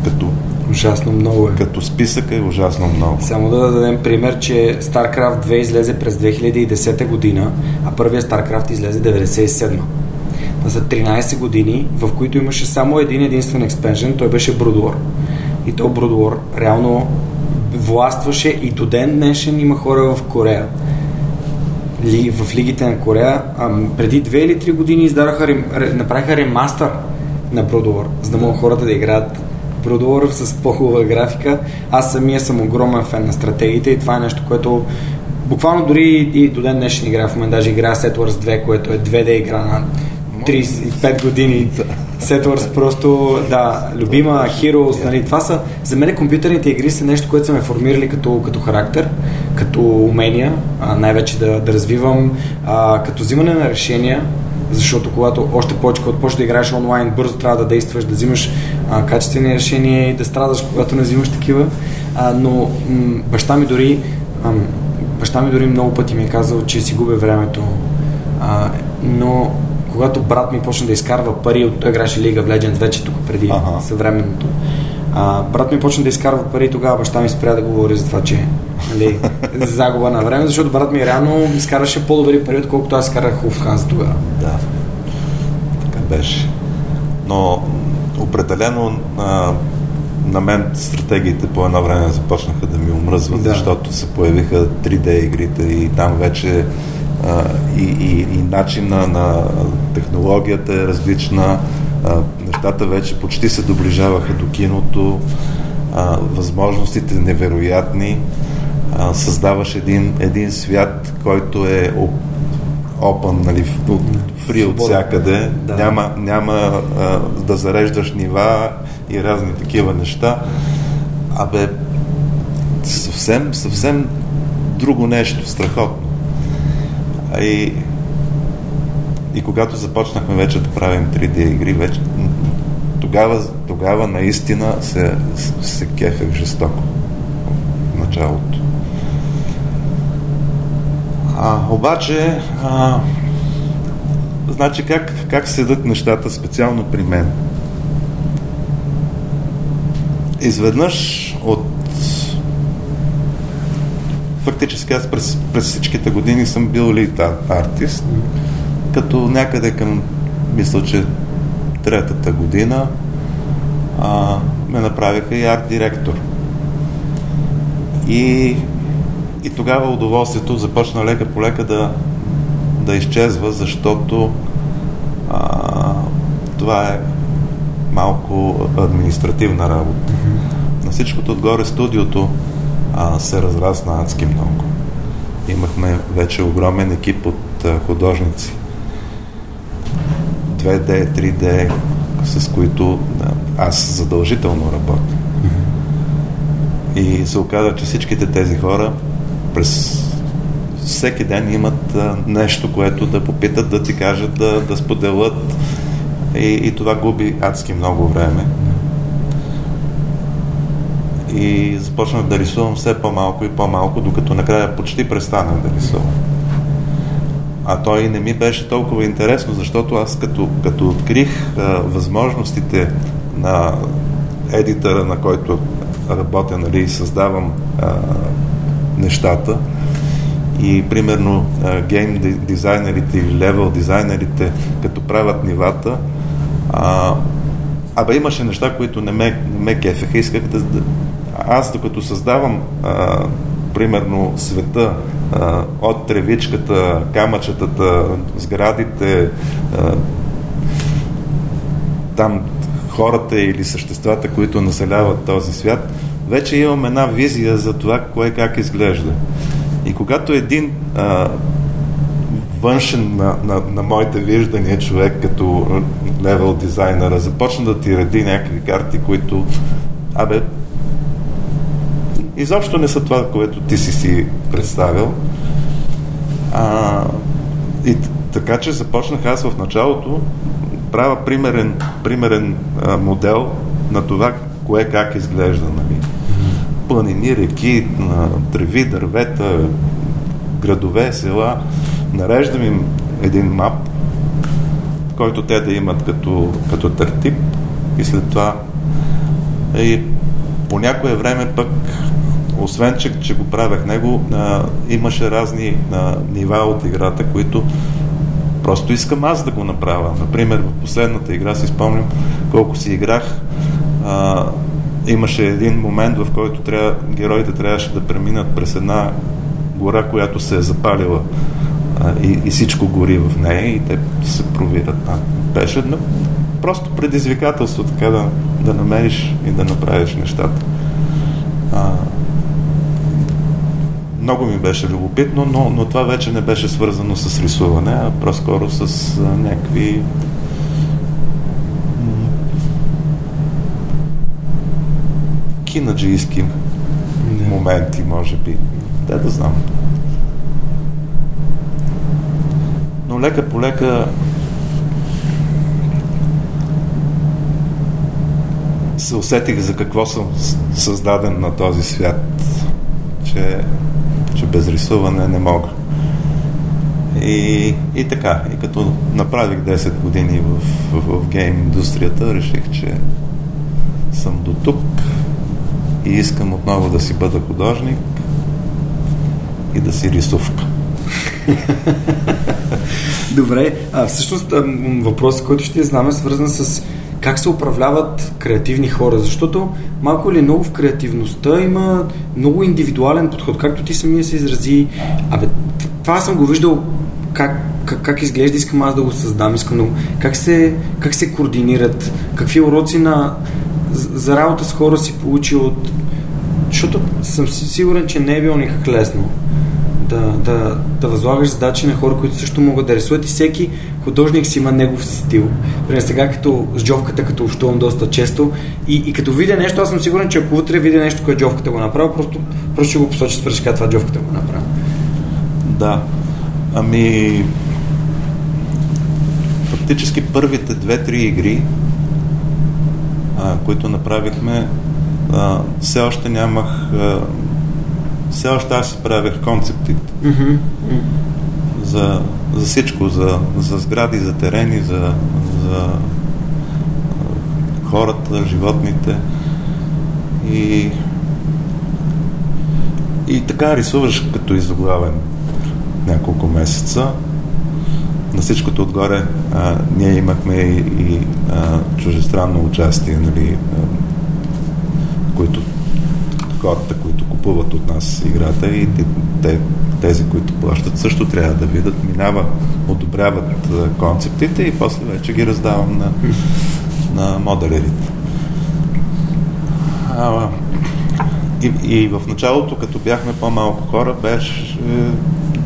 като Ужасно много е. Като списък е ужасно много. Само да дадем пример, че StarCraft 2 излезе през 2010 година, а първия StarCraft излезе 97. Това са 13 години, в които имаше само един единствен експенжен, той беше Brood War. И то Brood War реално властваше и до ден днешен има хора в Корея. Ли, в лигите на Корея. А, преди 2 или 3 години издадаха, направиха ремастър на Brood War, за да могат хората да играят Бродоларов с по-хубава графика. Аз самия съм огромен фен на стратегиите и това е нещо, което буквално дори и до ден днешен игра в момента. Даже игра Settlers 2, което е 2D игра на 35 години. Settlers просто, да, любима, Heroes, нали, това са, за мен компютърните игри са нещо, което са ме формирали като, като характер, като умения, най-вече да, да развивам, а, като взимане на решения, защото когато още повече, когато почнеш да играеш онлайн, бързо трябва да действаш, да взимаш а, качествени решения и да страдаш, когато не взимаш такива. А, но м- баща ми дори а, баща ми дори много пъти ми е казал, че си губя времето. А, но когато брат ми почна да изкарва пари, от той играше League of Legends вече тук преди ага. съвременното, а, брат ми почна да изкарва пари, тогава баща ми спря да говори за това, че нали, загуба на време, защото брат ми реално изкараше по-добри пари, отколкото аз изкарах Хуфханс тогава. Да, така беше. Но определено а, на мен стратегиите по едно време започнаха да ми омръзват, да. защото се появиха 3D игрите и там вече а, и, и, и начина на технологията е различна, а, нещата вече почти се доближаваха до киното, а, възможностите невероятни, а, създаваш един, един свят, който е open, нали, фри от всякъде, да. няма, няма а, да зареждаш нива и разни такива неща. Абе, съвсем, съвсем друго нещо, страхотно. И, и когато започнахме вече да правим 3D игри, вече, тогава, тогава наистина се, се кефех жестоко в началото. А, обаче, а, значи как, как седат нещата специално при мен? Изведнъж от фактически аз през, през всичките години съм бил лид артист, като някъде към, мисля, че третата година а, ме направиха и арт-директор. И, и тогава удоволствието започна лека по лека да, да изчезва, защото а, това е малко административна работа. На всичкото отгоре студиото а, се разрасна адски много. Имахме вече огромен екип от а, художници. 2D, 3D, с които а, аз задължително работя. И се оказа, че всичките тези хора през всеки ден имат нещо, което да попитат, да ти кажат, да, да споделят. И, и това губи адски много време. И започнах да рисувам все по-малко и по-малко, докато накрая почти престанах да рисувам. А той не ми беше толкова интересно, защото аз като, като открих а, възможностите на едитъра, на който работя, нали, и създавам а, нещата, и примерно гейм дизайнерите или левел дизайнерите, като правят нивата, а, абе имаше неща, които не ме, не ме кефеха. Исках да, аз докато създавам а, примерно света а, от тревичката, камъчетата, сградите, а, там хората или съществата, които населяват този свят, вече имам една визия за това, кое как изглежда. И когато един а, външен на, на, на моите виждания човек, като левел дизайнера, започна да ти реди някакви карти, които, абе, изобщо не са това, което ти си си представил. А, и така, че започнах аз в началото правя примерен, примерен а, модел на това, кое как изглежда. Нали. Планини, реки, треви, дървета, градове, села. Нареждам им един мап, който те да имат като, като търтип и след това и по някое време пък освен, че, че го правех него, а, имаше разни а, нива от играта, които просто искам аз да го направя. Например, в последната игра си спомням колко си играх. А, имаше един момент, в който трябва, героите трябваше да преминат през една гора, която се е запалила а, и, и всичко гори в нея и те се провират. А, беше но, просто предизвикателство така да, да намериш и да направиш нещата. А, много ми беше любопитно, но, но това вече не беше свързано с рисуване, а по-скоро с а, някакви кинаджийски моменти, може би. Те да знам. Но лека по лека се усетих за какво съм създаден на този свят, че че без рисуване не мога. И, и така, и като направих 10 години в, в, в гейм индустрията, реших, че съм до тук и искам отново да си бъда художник и да си рисувка. Добре, а всъщност въпросът, който ще знаме, е свързан с как се управляват креативни хора, защото малко или много в креативността има много индивидуален подход, както ти самия се изрази. Абе, това съм го виждал как, как, как изглежда, искам аз да го създам, искам да. Как се, как се координират, какви уроци на, за работа с хора си получил от... Защото съм сигурен, че не е било никак лесно да, да, да възлагаш задачи на хора, които също могат да рисуват и всеки художник си има негов стил. Пример сега като с джовката, като общувам доста често и, и като видя нещо, аз съм сигурен, че ако утре видя нещо, което джовката го направи, просто, просто ще го посочи с пръчка, това джовката го направи. Да. Ами фактически първите две-три игри, а, които направихме, а, все още нямах а, все още аз си правях концептите. Mm-hmm. За, за всичко, за, за сгради, за терени, за, за хората, животните. И, и така рисуваш като изоглавен няколко месеца. На всичкото отгоре а, ние имахме и, и а, чужестранно участие, нали, които хората, които купуват от нас играта и те, тези, които плащат, също трябва да видят, минава, одобряват концептите и после вече ги раздавам на, на моделерите. А, и, и в началото, като бяхме по-малко хора, беше е,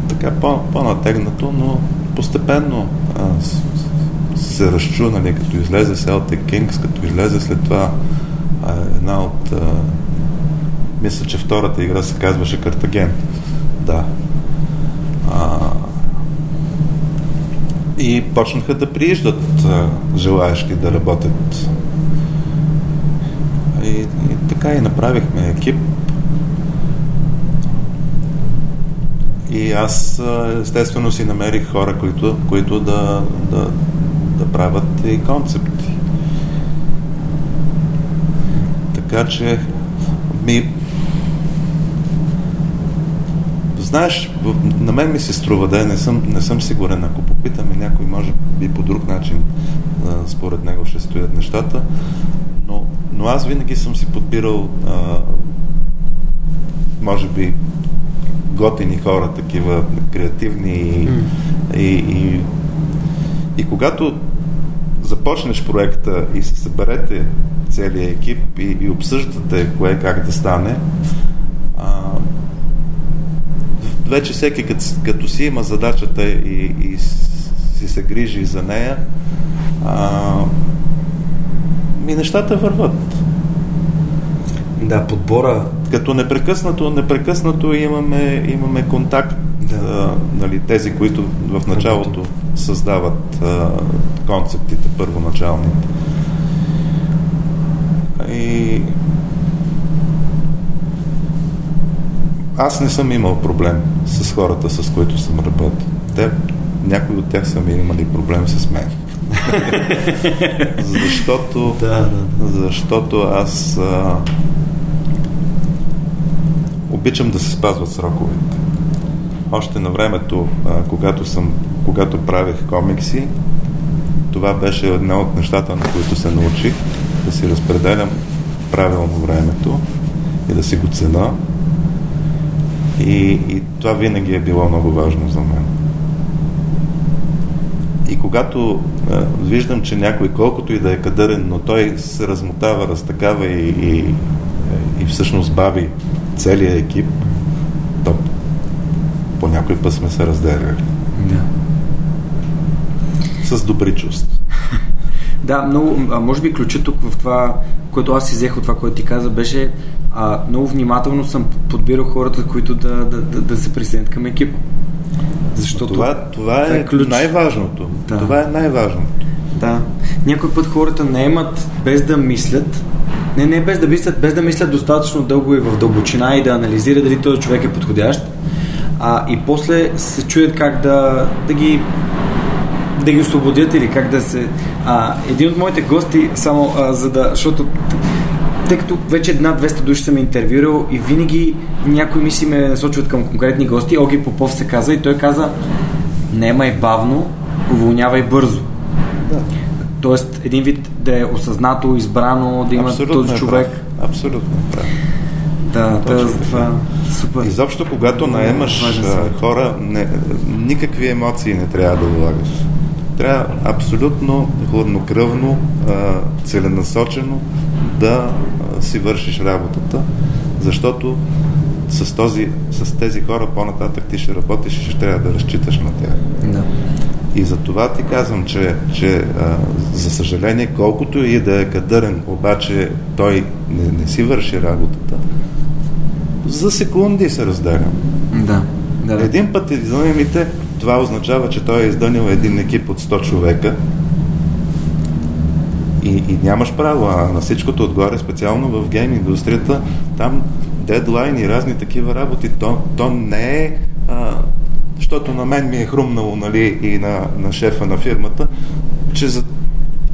така по, по-натегнато, но постепенно а, се разчу, нали, като излезе Celtic Kings, като излезе след това а, една от а, мисля, че втората игра се казваше Картаген. Да. А, и почнаха да прииждат а, желаящи да работят. И, и така и направихме екип. И аз естествено си намерих хора, които, които да, да, да правят и концепти. Така че ми, Знаеш, на мен ми се струва, да, не съм, не съм сигурен. Ако попитаме някой, може би по друг начин според него ще стоят нещата, но, но аз винаги съм си подбирал а, може би готини хора, такива креативни и, и, и, и когато започнеш проекта и се съберете целият екип и, и обсъждате кое как да стане, а, вече всеки като, като си има задачата и, и си се грижи за нея, а, ми нещата върват. Да, подбора. Като непрекъснато, непрекъснато имаме, имаме контакт. Да. А, нали, тези, които в началото създават а, концептите първоначалните. И аз не съм имал проблем с хората, с които съм работил. Те, някои от тях са ми имали проблем с мен. защото, да, да. защото аз а, обичам да се спазват сроковете. Още на времето, а, когато, съм, когато правих комикси, това беше една от нещата, на които се научих, да си разпределям правилно времето и да си го цена, и, и това винаги е било много важно за мен. И когато а, виждам, че някой колкото и да е кадърен, но той се размотава, разтакава и, и, и всъщност бави целият екип, то по някой път сме се разделяли. Да. С добри чувства. Да, много, а може би ключът тук в това, което аз си взех от това, което ти каза, беше а, много внимателно съм подбирал хората, които да, да, да, да се присъединят към екипа. Защото това, това е, е ключ. най-важното. Да. Това е най-важното. Да. Някой път хората не имат без да мислят, не, не без да мислят, без да мислят достатъчно дълго и в дълбочина и да анализират дали този човек е подходящ. А, и после се чуят как да, да ги да ги освободят или как да се... А, един от моите гости, само а, за да... Защото тъй като вече над 200 души съм интервюрал и винаги някои мисли ме насочват към конкретни гости. Оги Попов се каза и той каза немай бавно, уволнявай бързо. Тоест, един вид да е осъзнато, избрано, да има Абсолютно този е човек. Прав. Абсолютно е прав. Да, Точно това супер. Изобщо, когато наемаш хора, не, никакви емоции не трябва да влагаш. Трябва абсолютно хладнокръвно, целенасочено да си вършиш работата, защото с, този, с тези хора по-нататък ти ще работиш и ще трябва да разчиташ на тях. Да. И за това ти казвам, че, че а, за съжаление, колкото и да е кадърен, обаче той не, не си върши работата, за секунди се разделям. Да. да, да. Един път издънимите, това означава, че той е издънил един екип от 100 човека и, и нямаш право, а на всичкото отгоре, специално в гейм индустрията, там дедлайн и разни такива работи, то, то не е защото на мен ми е хрумнало нали, и на, на шефа на фирмата, че за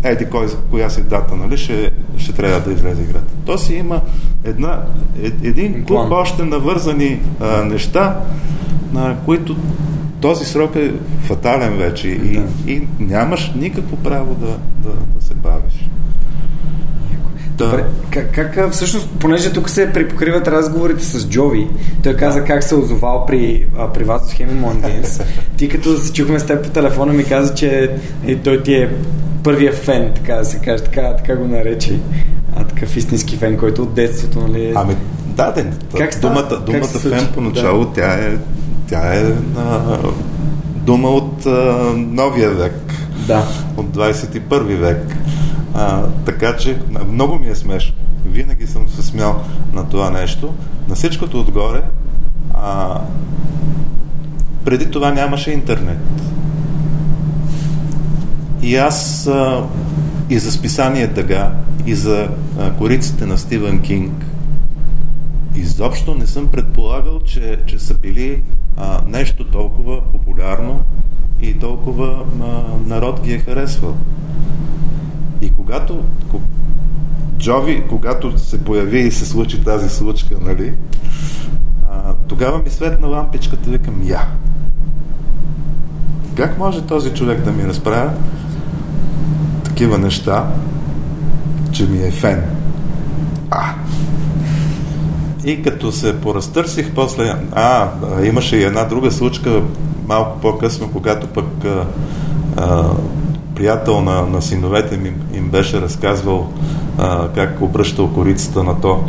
еди кой, коя си дата, нали, ще, ще трябва да излезе играта. То си има една, е, един клуб още навързани а, неща, на които този срок е фатален вече и, да. и нямаш никакво право да, да, да. Да. Добре, как, как всъщност, понеже тук се припокриват разговорите с Джови, той каза как се озовал при, а, при вас в Hemimon Games. Ти като се чухме с теб по телефона ми каза, че е, той ти е първия фен, така да се каже, така, така го нарече. А такъв истински фен, който от детството, нали? Ами, да, да. Как става? думата, Как думата се фен поначало, тя е, тя е а, дума от а, новия век. Да. от 21 век. А, така че много ми е смешно. Винаги съм се смял на това нещо. На всичкото отгоре, а, преди това нямаше интернет. И аз а, и за списание Дъга, и за а, кориците на Стивън Кинг, изобщо не съм предполагал, че, че са били а, нещо толкова популярно и толкова а, народ ги е харесвал. И когато ко- Джови, когато се появи и се случи тази случка, нали, а, тогава ми светна лампичката, викам, я. Как може този човек да ми разправя такива неща, че ми е фен? А, и като се поразтърсих после, а, имаше и една друга случка малко по-късно, когато пък а, а, приятел на, на синовете ми им беше разказвал а, как обръщал корицата на то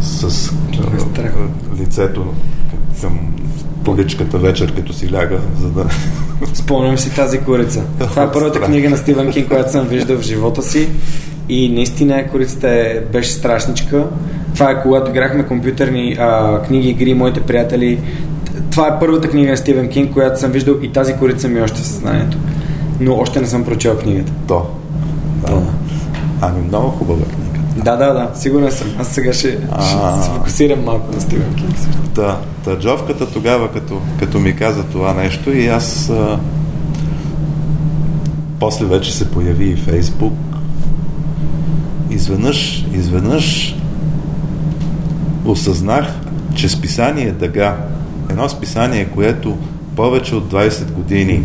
с е а, лицето към поличката вечер, като си ляга, за да... Спомням си тази корица. Това е първата книга на Стивън Кинг, която съм виждал в живота си. И наистина корицата е, беше страшничка. Това е когато играхме компютърни а, книги, игри, моите приятели. Това е първата книга на Стивен Кинг, която съм виждал и тази корица ми е още в съзнанието. Но още не съм прочел книгата. То. Да. Да. Ами много хубава книга. Да, да, да, сигурен съм. Аз сега ще, ще се фокусирам малко на Стивен Кинг. също. Та, та Джовката тогава, като, като ми каза това нещо и аз а, после вече се появи и Фейсбук. Изведнъж, изведнъж осъзнах, че списание Дъга, едно списание, което повече от 20 години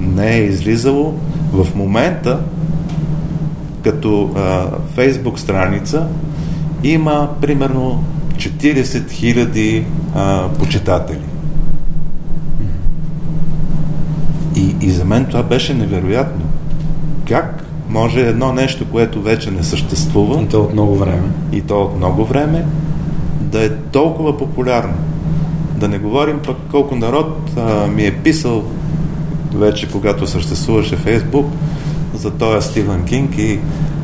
не е излизало, в момента като а, фейсбук страница има примерно 40 000 а, почитатели. И, и за мен това беше невероятно. Как може едно нещо, което вече не съществува, И то от много време. и то от много време, да е толкова популярно. Да не говорим пък колко народ а, ми е писал вече, когато съществуваше Фейсбук, за този Стивен Кинг и,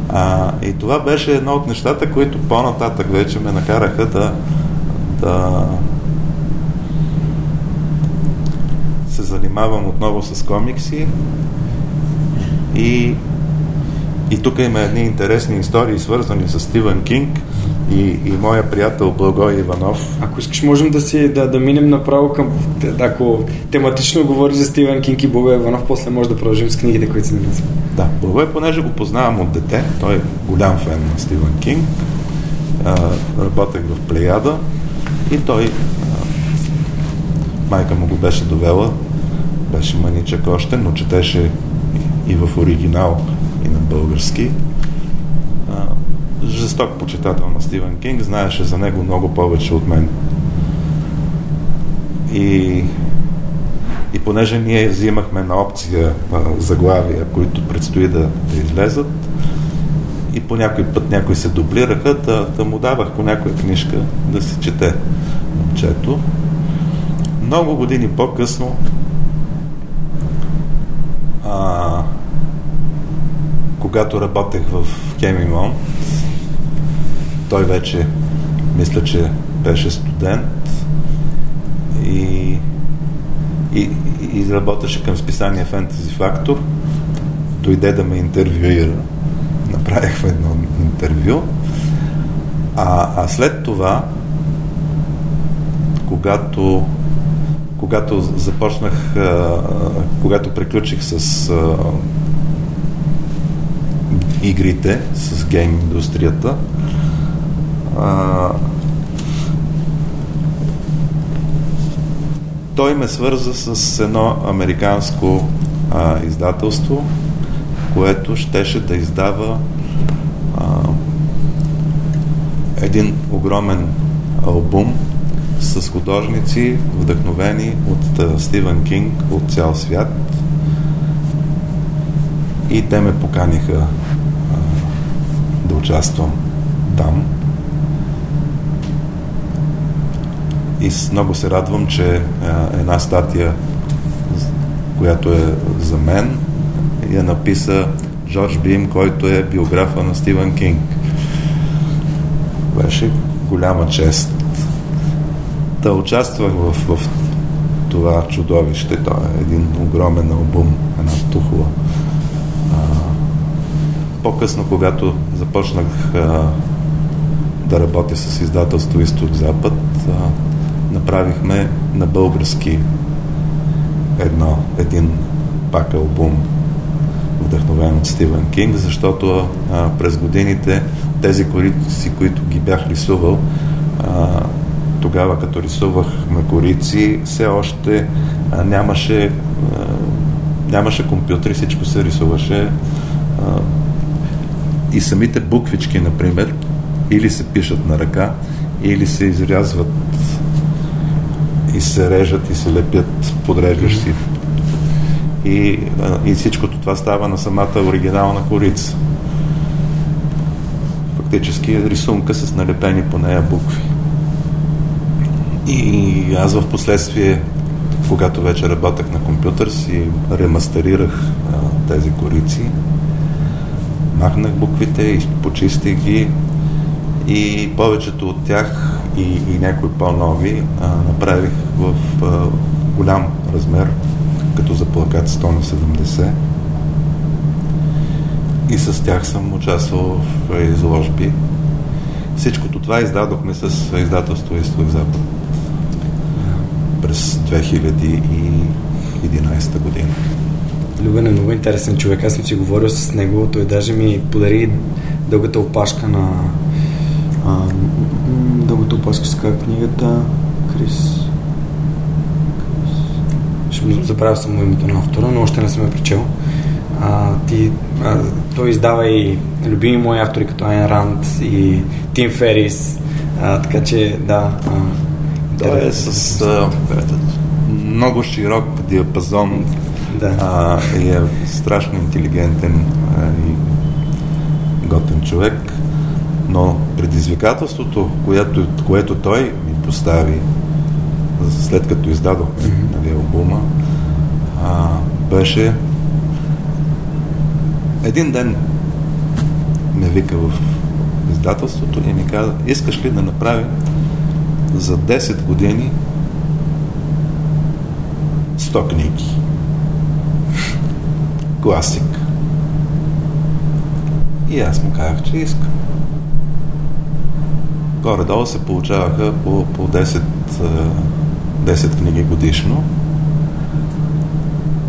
а, и това беше едно от нещата, които по-нататък вече ме накараха да, да се занимавам отново с комикси и и тук има едни интересни истории, свързани с Стивен Кинг и, и моя приятел Благой Иванов. Ако искаш, можем да си да, да минем направо към... Ако тематично говориш за Стивен Кинг и Бога Иванов, после може да продължим с книгите, които си написал. Да, Благой, понеже го познавам от дете, той е голям фен на Стивен Кинг, а, работех в Плеяда и той, а, майка му го беше довела, беше маничък още, но четеше и в оригинал, и на български. Жесток почитател на Стивен Кинг, знаеше за него много повече от мен. И и понеже ние взимахме на опция заглавия, които предстои да, да излезат, и по някой път някои се дублираха, да, да му давах по някоя книжка да си чете момчето. Много години по-късно а, когато работех в Хемимон, той вече мисля, че беше студент и и, и работеше към списание Fantasy Factor. Дойде да ме интервюира. Направихме едно интервю. А, а след това, когато, когато започнах, когато приключих с игрите, с гейм индустрията, а, той ме свърза с едно американско а, издателство, което щеше да издава а, един огромен албум с художници, вдъхновени от Стивен Кинг от цял свят. И те ме поканиха а, участвам там. И много се радвам, че а, една статия, която е за мен, я написа Джордж Бим, който е биографа на Стивен Кинг. Беше голяма чест да участвах в, в това чудовище. Това е един огромен албум, една тухла. По-късно, когато започнах а, да работя с издателство Изток-Запад, направихме на български едно, един пак албум вдъхновен от Стивен Кинг, защото а, през годините тези корици, които ги бях рисувал, а, тогава като рисувахме корици, все още а, нямаше, а, нямаше компютри, всичко се рисуваше и самите буквички, например, или се пишат на ръка, или се изрязват и се режат и се лепят подреждащи. И, и всичкото това става на самата оригинална корица. Фактически е рисунка с налепени по нея букви. И аз в последствие, когато вече работех на компютър, си ремастерирах а, тези корици, махнах буквите почистих ги и повечето от тях и, и някои по-нови а, направих в а, голям размер, като за плакат 100 на 70 и с тях съм участвал в изложби. Всичкото това издадохме с издателство Изток Запад през 2011 година. Любен е много интересен човек. Аз съм си говорил с него. Той даже ми подари дългата опашка на а, дългата опашка с книгата Крис. Ще забравя само името на автора, но още не съм я прочел. А, ти, а, той издава и любими мои автори като Айн Ранд и Тим Ферис. А, така че, да. А, той е с а, много широк диапазон да. а, и е страшно интелигентен а, и готен човек. Но предизвикателството, което, което той ми постави след като издадохме mm-hmm. нали, албума, а, беше един ден ме вика в издателството и ми каза, искаш ли да направим за 10 години 100 книги. Класик. И аз му казах, че искам. Горе-долу се получаваха по, по 10, 10 книги годишно.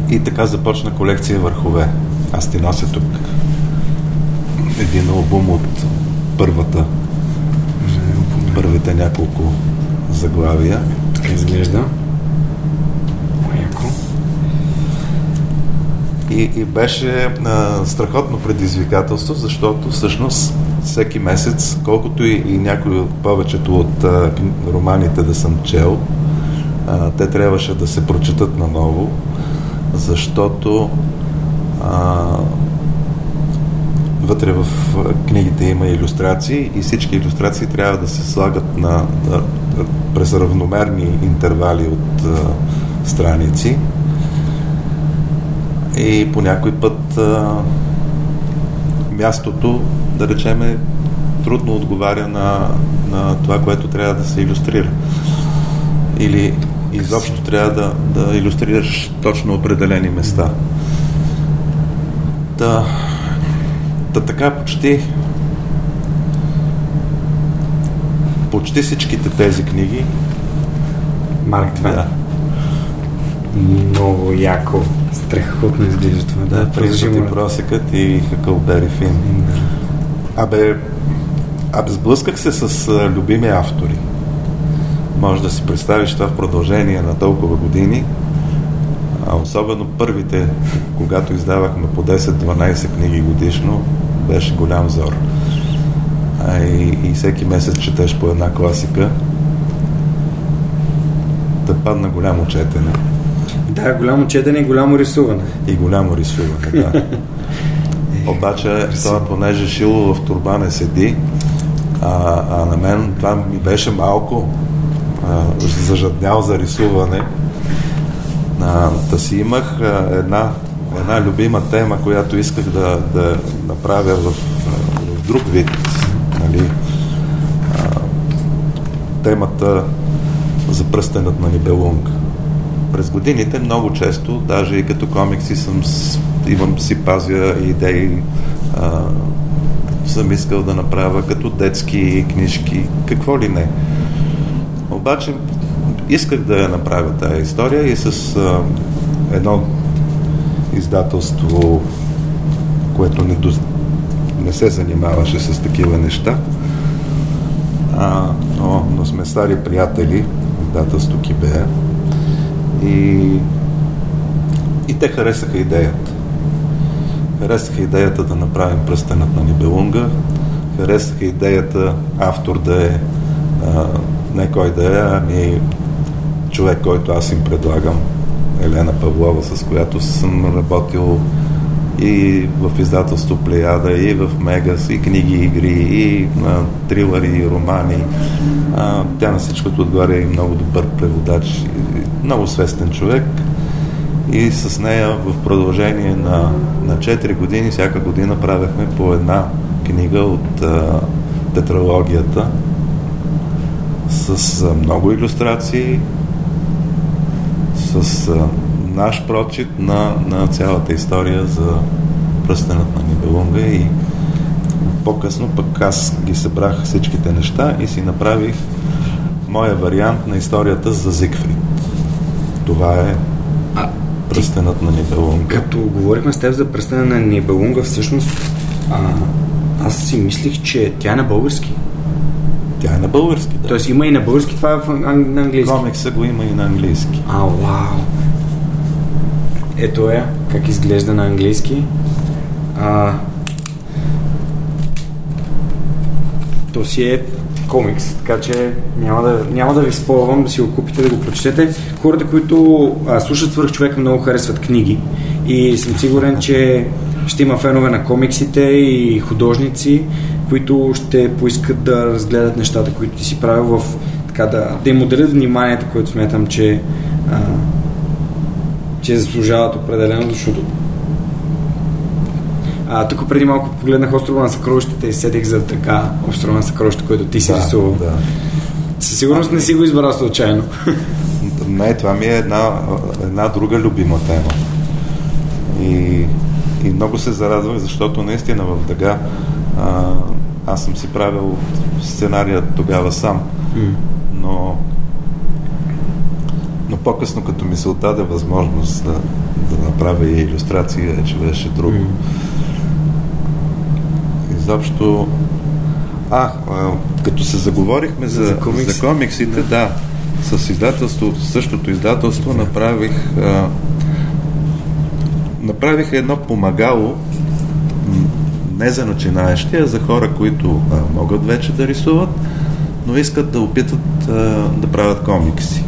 И така започна колекция върхове. Аз ти нося тук един албум от първата първите няколко заглавия. Така изглежда. И, и беше а, страхотно предизвикателство, защото всъщност всеки месец, колкото и, и някои от повечето от а, романите да съм чел, а, те трябваше да се прочитат наново, защото а, вътре в книгите има иллюстрации и всички иллюстрации трябва да се слагат на, на, през равномерни интервали от а, страници и по някой път а, мястото, да речеме, трудно отговаря на, на това, което трябва да се иллюстрира. Или изобщо трябва да, да иллюстрираш точно определени места. Да, да така почти почти всичките тези книги Марк Твен. Да. Много яко. Страхотно изглежда това. Да, Пръстът и просекът и Хъкълбери Фин. Да. Абе, абе, сблъсках се с а, любими автори. Може да си представиш това в продължение на толкова години. А особено първите, когато издавахме по 10-12 книги годишно, беше голям зор. а и, и всеки месец четеш по една класика, да падна голямо четене. Да, голямо четене и голямо рисуване. И голямо рисуване, да. Обаче, това, понеже шило в турба не седи, а, а на мен това ми беше малко а, зажаднял за рисуване. А, да си имах а, една, една любима тема, която исках да, да направя в, в друг вид. Нали? А, темата за пръстенът на Нибелунг. През годините много често, даже и като комикси съм, имам си пазя идеи, а, съм искал да направя като детски книжки, какво ли не. Обаче исках да я направя тази история и с а, едно издателство, което не, до, не се занимаваше с такива неща, а, но, но сме стари приятели, издателство Кибея, и, и те харесаха идеята. Харесаха идеята да направим пръстенът на Нибелунга, харесаха идеята автор да е а, не кой да е, ами човек, който аз им предлагам, Елена Павлова, с която съм работил и в издателство Плеяда, и в Мегас, и книги, игри, и а, трилъри, и романи. А, тя на всичкото отгоре е много добър преводач, и много свестен човек. И с нея в продължение на, на 4 години, всяка година правехме по една книга от а, тетралогията с а, много иллюстрации, с а, наш прочит на, на цялата история за пръстенът на Нибелунга и по-късно пък аз ги събрах всичките неща и си направих моя вариант на историята за Зигфрид. Това е а, пръстенът на Нибелунга. Като говорихме с теб за пръстена на Нибелунга, всъщност а, аз си мислих, че тя е на български. Тя е на български, да. Тоест има и на български, това е в, на английски. Комикса го има и на английски. А, вау! Ето е, как изглежда на английски. А, то си е комикс, така че няма да, няма да ви спорвам да си го купите, да го прочетете. Хората, които а, слушат свърх човек, много харесват книги и съм сигурен, че ще има фенове на комиксите и художници, които ще поискат да разгледат нещата, които ти си правил в така да, да им отделят вниманието, което смятам, че а, че заслужават определено, защото а, тук преди малко погледнах острова на съкровищата и седих за така острова на съкровищата, което ти си да, рисувал. Да. Със сигурност не си го избрал случайно. Не, това ми е една, една друга любима тема. И, и много се зарадвах, защото наистина в Дъга а, аз съм си правил сценария тогава сам, но по-късно, като ми се отдаде възможност да, да направя и иллюстрации, вече беше друго. Mm. Изобщо... А, а, като се заговорихме за, за, комикс. за комиксите, да. да, с издателство, същото издателство направих а, направих едно помагало не за начинаещи, а за хора, които а, могат вече да рисуват, но искат да опитат а, да правят комикси.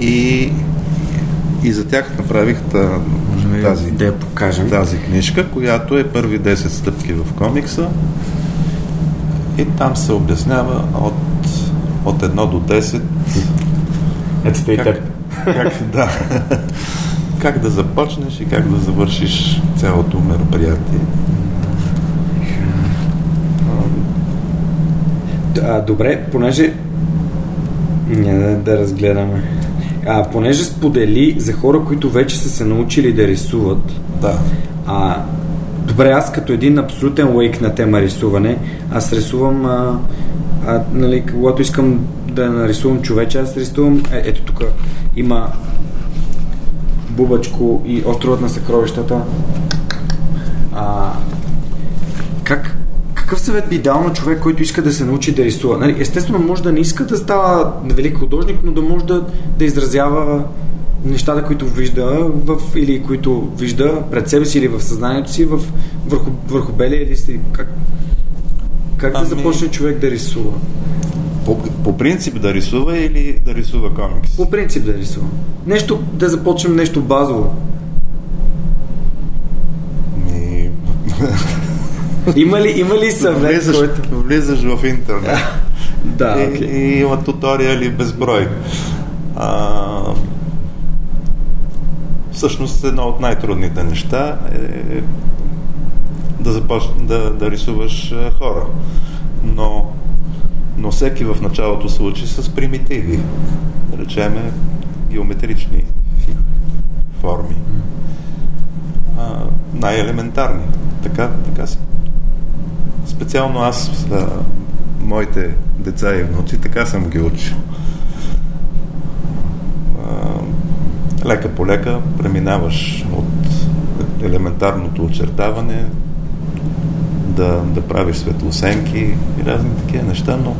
И, и за тях направих тази, да я покажем. тази книжка, която е първи 10 стъпки в комикса. И там се обяснява от, от 1 до 10 ето как, как, да, как да започнеш и как да завършиш цялото мероприятие. А, добре, понеже да, да разгледаме а, понеже сподели за хора, които вече са се научили да рисуват. Да. А, добре, аз като един абсолютен лейк на тема рисуване, аз рисувам, а, а, нали, когато искам да нарисувам човече, аз рисувам, е, ето тук има Бубачко и островът на съкровищата. А, какъв съвет би дал на човек, който иска да се научи да рисува? Нали, естествено, може да не иска да става велик художник, но да може да, да изразява нещата, които вижда в, или които вижда пред себе си или в съзнанието си в, върху, върху белия лист. Как, Как ами... да започне човек да рисува? По, по принцип да рисува или да рисува комикс? По принцип да рисува. Нещо, да започнем нещо базово. Ми... има, ли, има ли съвет, влизаш, който... Влизаш в интернет. да, и, okay. и има туториали безброй. А, всъщност едно от най-трудните неща е да започне да, да рисуваш хора. Но, но всеки в началото се учи с примитиви. Да речеме геометрични форми. А, най-елементарни. Така, така си. Специално аз, а, моите деца и внуци, така съм ги учил. лека по лека преминаваш от елементарното очертаване да, да правиш светлосенки и разни такива неща, но,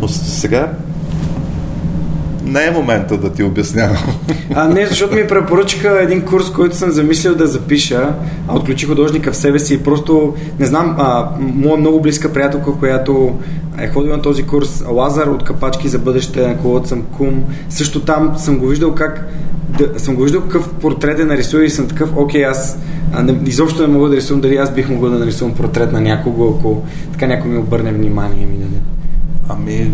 но сега не е момента да ти обяснявам. А, не, защото ми препоръчаха един курс, който съм замислил да запиша, а отключи художника в себе си и просто, не знам, а, моя много близка приятелка, която е ходила на този курс, Лазар от Капачки за бъдеще, на колото съм кум, също там съм го виждал как да, съм го виждал какъв портрет е нарисува и съм такъв, окей, аз а, не, изобщо не мога да рисувам, дали аз бих могъл да нарисувам портрет на някого, ако така някой ми обърне внимание. Ми, нали? Ами,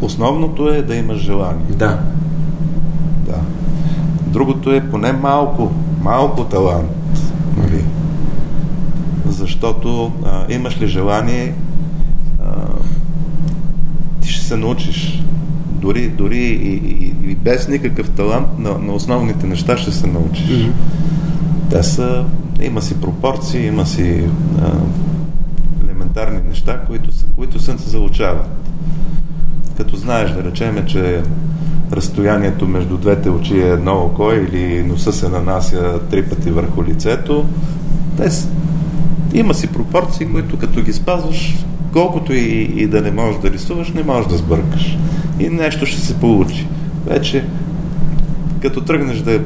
Основното е да имаш желание. Да. Да. Другото е поне малко, малко талант. Нали? Защото а, имаш ли желание, а, ти ще се научиш. Дори, дори и, и, и без никакъв талант на, на основните неща ще се научиш. Mm-hmm. Те са, има си пропорции, има си а, елементарни неща, които, са, които се заучават като знаеш, да речеме, че разстоянието между двете очи е едно око или носа се нанася три пъти върху лицето, те има си пропорции, които като ги спазваш, колкото и, и да не можеш да рисуваш, не можеш да сбъркаш. И нещо ще се получи. Вече, като тръгнеш да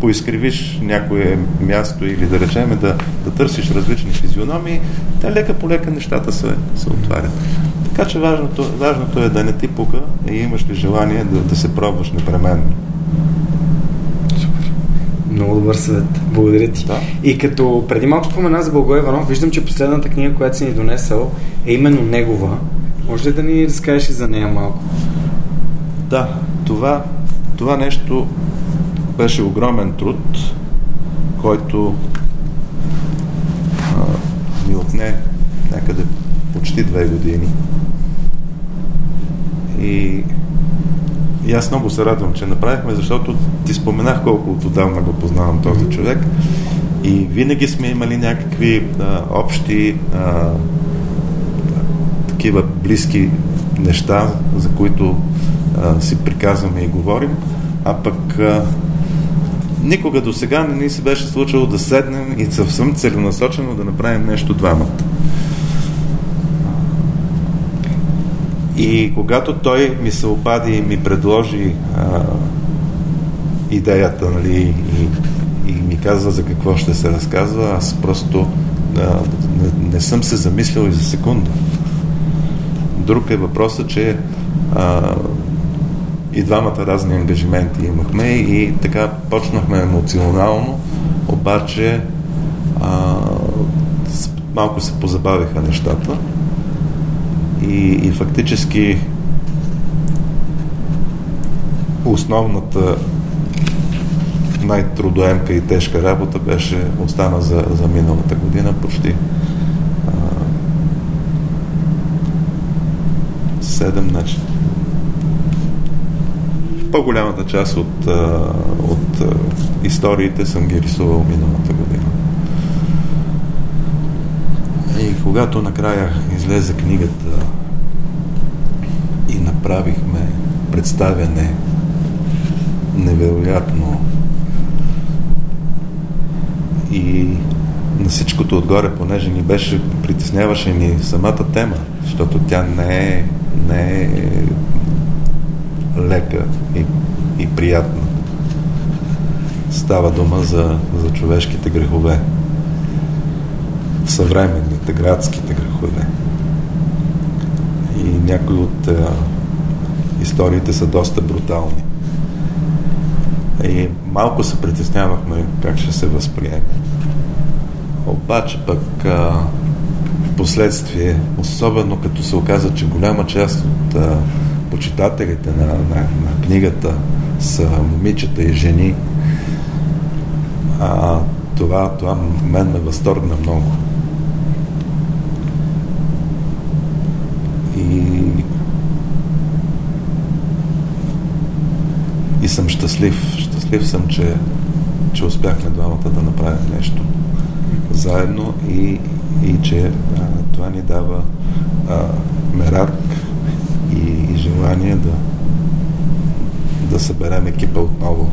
поизкривиш някое място или да речеме да, да търсиш различни физиономии, те лека по лека нещата се, се отварят. Така че важното, важното е да не ти пука и имаш ли желание да, да се пробваш непременно. Супер. Много добър съвет. Благодаря ти. Да. И като преди малко спомена за Благой Иванов, виждам, че последната книга, която си ни донесъл, е именно негова. Може ли да ни разкажеш и за нея малко? Да, това, това нещо беше огромен труд, който а, ми отне някъде почти две години. И, и аз много се радвам, че направихме, защото ти споменах колко отдавна го познавам този човек и винаги сме имали някакви а, общи а, такива близки неща, за които а, си приказваме и говорим, а пък а, никога до сега не ни се беше случило да седнем и съвсем целенасочено да направим нещо двамата. И когато той ми се опади и ми предложи а, идеята, нали, и, и ми каза за какво ще се разказва, аз просто а, не, не съм се замислял и за секунда. Друг е въпросът, че а, и двамата разни ангажименти имахме и така почнахме емоционално, обаче а, малко се позабавиха нещата и, и фактически основната най-трудоемка и тежка работа беше остана за, за миналата година почти седем значи по-голямата част от, от историите съм ги рисувал миналата година. И когато накрая излезе книгата и направихме представяне невероятно и на всичкото отгоре, понеже ни беше, притесняваше ни самата тема, защото тя не е, не е лека и, и приятна. Става дума за, за човешките грехове. съвременните, градските грехове. Някои от а, историите са доста брутални. И малко се притеснявахме как ще се възприеме. Обаче пък а, в последствие, особено като се оказа, че голяма част от а, почитателите на, на, на книгата са момичета и жени, а, това, това мен ме възторгна много. И, и съм щастлив. Щастлив съм, че, че успяхме двамата да направим нещо заедно и, и че а, това ни дава а, мерак и, и желание да, да съберем екипа отново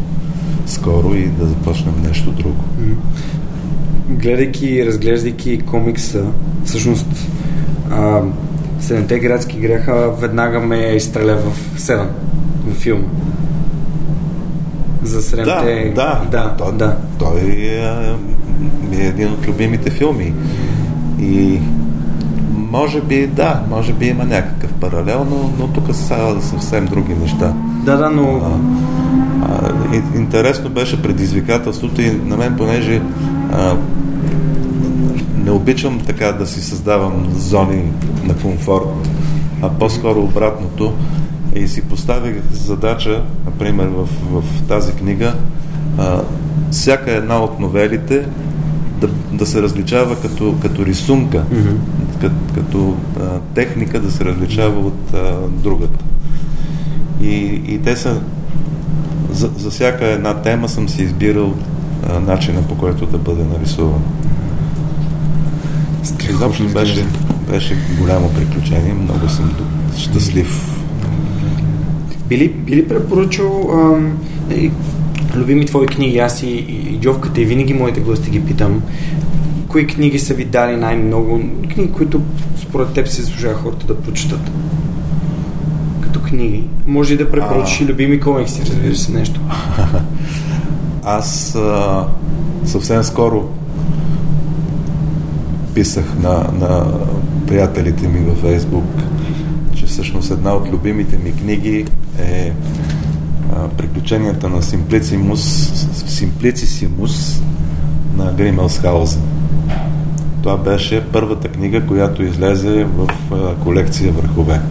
скоро и да започнем нещо друго. Гледайки и разглеждайки комикса, всъщност а, Седемте градски греха веднага ме изстреля в Седем, в филма. За седемте... Да, да, да, той, да. той е, е един от любимите филми. И може би, да, може би има някакъв паралел, но, но тук са съвсем други неща. Да, да, но... А, а, интересно беше предизвикателството и на мен, понеже а, не обичам така да си създавам зони на комфорт, а по-скоро обратното. И си поставих задача, например, в, в тази книга, а, всяка една от новелите да, да се различава като, като рисунка, mm-hmm. като, като а, техника да се различава от а, другата. И, и те са за, за всяка една тема съм си избирал а, начина по който да бъде нарисуван. Изобщо беше, беше голямо приключение, много съм щастлив. Били, били препоръчал ам, и, любими твои книги, аз и, и Джовката и винаги моите гости ги питам, кои книги са ви дали най-много, книги, които според теб се заслужава хората да прочитат? Като книги. Може и да препоръчиш и любими комикси, разбира се, нещо. Аз а, съвсем скоро писах на, на приятелите ми във Фейсбук, всъщност една от любимите ми книги е Приключенията на Симплицимус, Симплицисимус на Гримелсхаузен. Това беше първата книга, която излезе в колекция Върхове.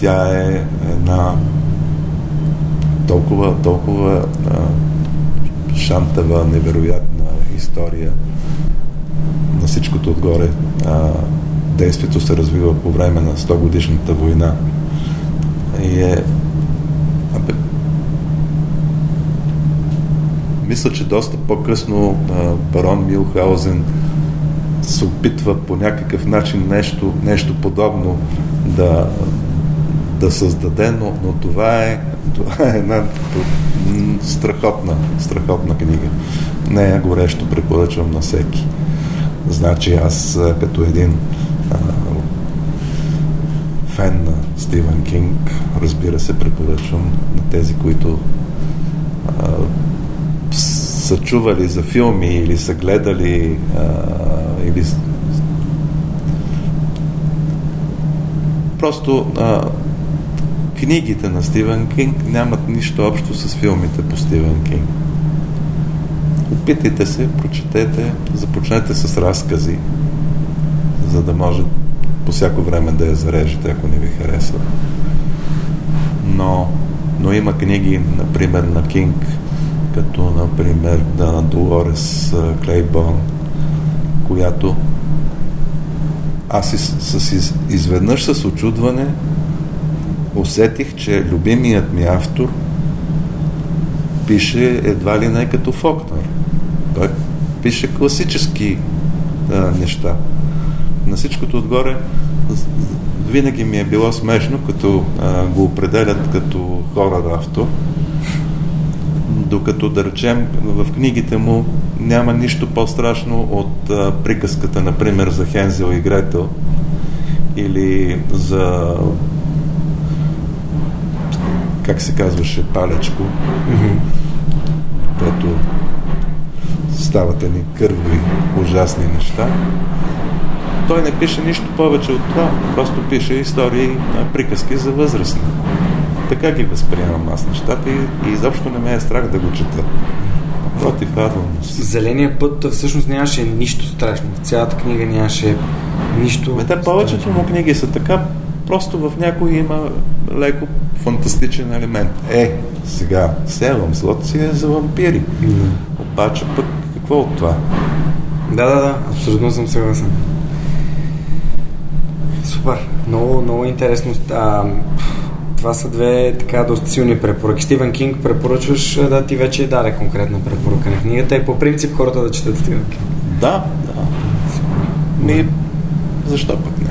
Тя е една толкова, толкова шантава, невероятна история на всичкото отгоре. А, действието се развива по време на 100 годишната война. И е... Абе, мисля, че доста по-късно барон Милхаузен се опитва по някакъв начин нещо, нещо подобно да, да създаде, но, но това, е, това е една страхотна, страхотна книга. Нея горещо препоръчвам на всеки. Значи аз като един фен на Стивен Кинг, разбира се, препоръчвам на тези, които а, са чували за филми или са гледали а, или просто а, книгите на Стивен Кинг нямат нищо общо с филмите по Стивен Кинг. Опитайте се, прочетете, започнете с разкази, за да може по всяко време да я зарежете, ако не ви харесва. Но, но има книги, например, на Кинг, като, например, на Долорес Клейбон, която аз с, с, изведнъж с очудване усетих, че любимият ми автор пише едва ли не като Фокнер. Той пише класически а, неща. На всичкото отгоре винаги ми е било смешно, като а, го определят като хорър автор, докато да речем в книгите му няма нищо по-страшно от а, приказката, например, за Хензел и Гретел или за как се казваше, палечко, което стават едни кървави, ужасни неща. Той не пише нищо повече от това. Просто пише истории, приказки за възрастни. Така ги възприемам аз нещата и, и изобщо не ме е страх да го чета. Против, се. Зеления път всъщност нямаше нищо страшно. В цялата книга нямаше нищо. Ме, те повечето му книги са така, просто в някои има леко фантастичен елемент. Е, сега, Селъм злото си е за вампири. Mm. Обаче пък какво от това? Да, да, да, абсолютно съм съгласен. Супер, много, много интересно. А, това са две така доста силни препоръки. Стивен Кинг препоръчваш да ти вече даде конкретна препоръка на книгата и по принцип хората да четат Стивен Кинг. Да, да. Ми, защо пък не?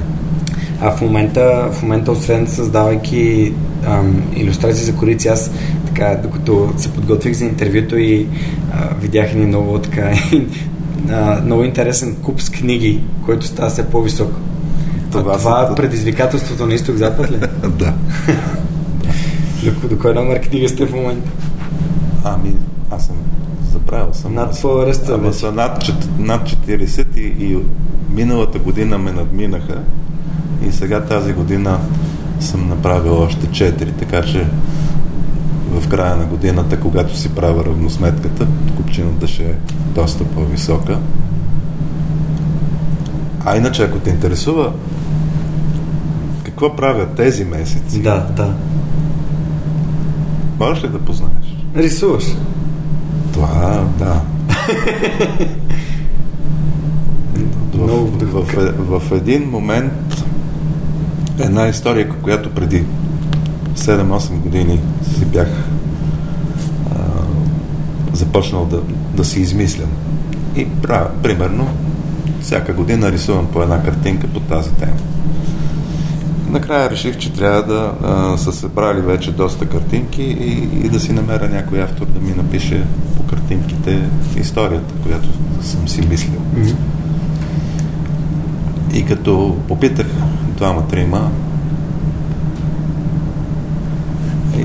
А в момента, в момента освен създавайки ам, иллюстрации за корици, аз така, докато се подготвих за интервюто и а, видях ни много така много интересен куп с книги, който става все по-висок. Това, това е предизвикателството на изток-запад ли? да. До, до кой номер книга сте в момента? Ами, аз съм забравил съм. Над твоя ръст Ама са над, над 40 и, и миналата година ме надминаха и сега тази година съм направил още 4, така че в края на годината, когато си правя равносметката, купчината ще е доста по-висока. А иначе, ако те интересува какво правят тези месеци, да, да. можеш ли да познаеш? Рисуваш. Това, да. в, в, в, в един момент една история, която преди 7-8 години си бях а, започнал да, да си измислям. И правя, примерно, всяка година рисувам по една картинка по тази тема. Накрая реших, че трябва да а, са събрали вече доста картинки и, и да си намеря някой автор да ми напише по картинките историята, която съм си мислил. Mm-hmm. И като попитах двама-трима,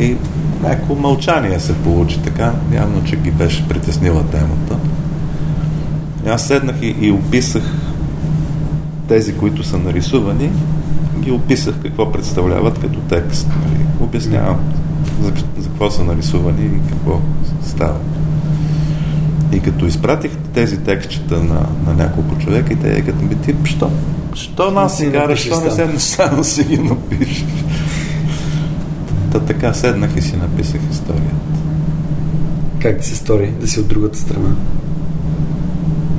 и някакво мълчание се получи така, явно, че ги беше притеснила темата. И аз седнах и, и описах тези, които са нарисувани, ги описах какво представляват като текст. Нали? Обяснявам за, за какво са нарисувани и какво става. И като изпратих тези текстчета на, на няколко човека и те като ми тип, що? Що нас си караш, що не седнеш само си ги напишеш? Та така седнах и си написах историята. Как ти се стори да си от другата страна?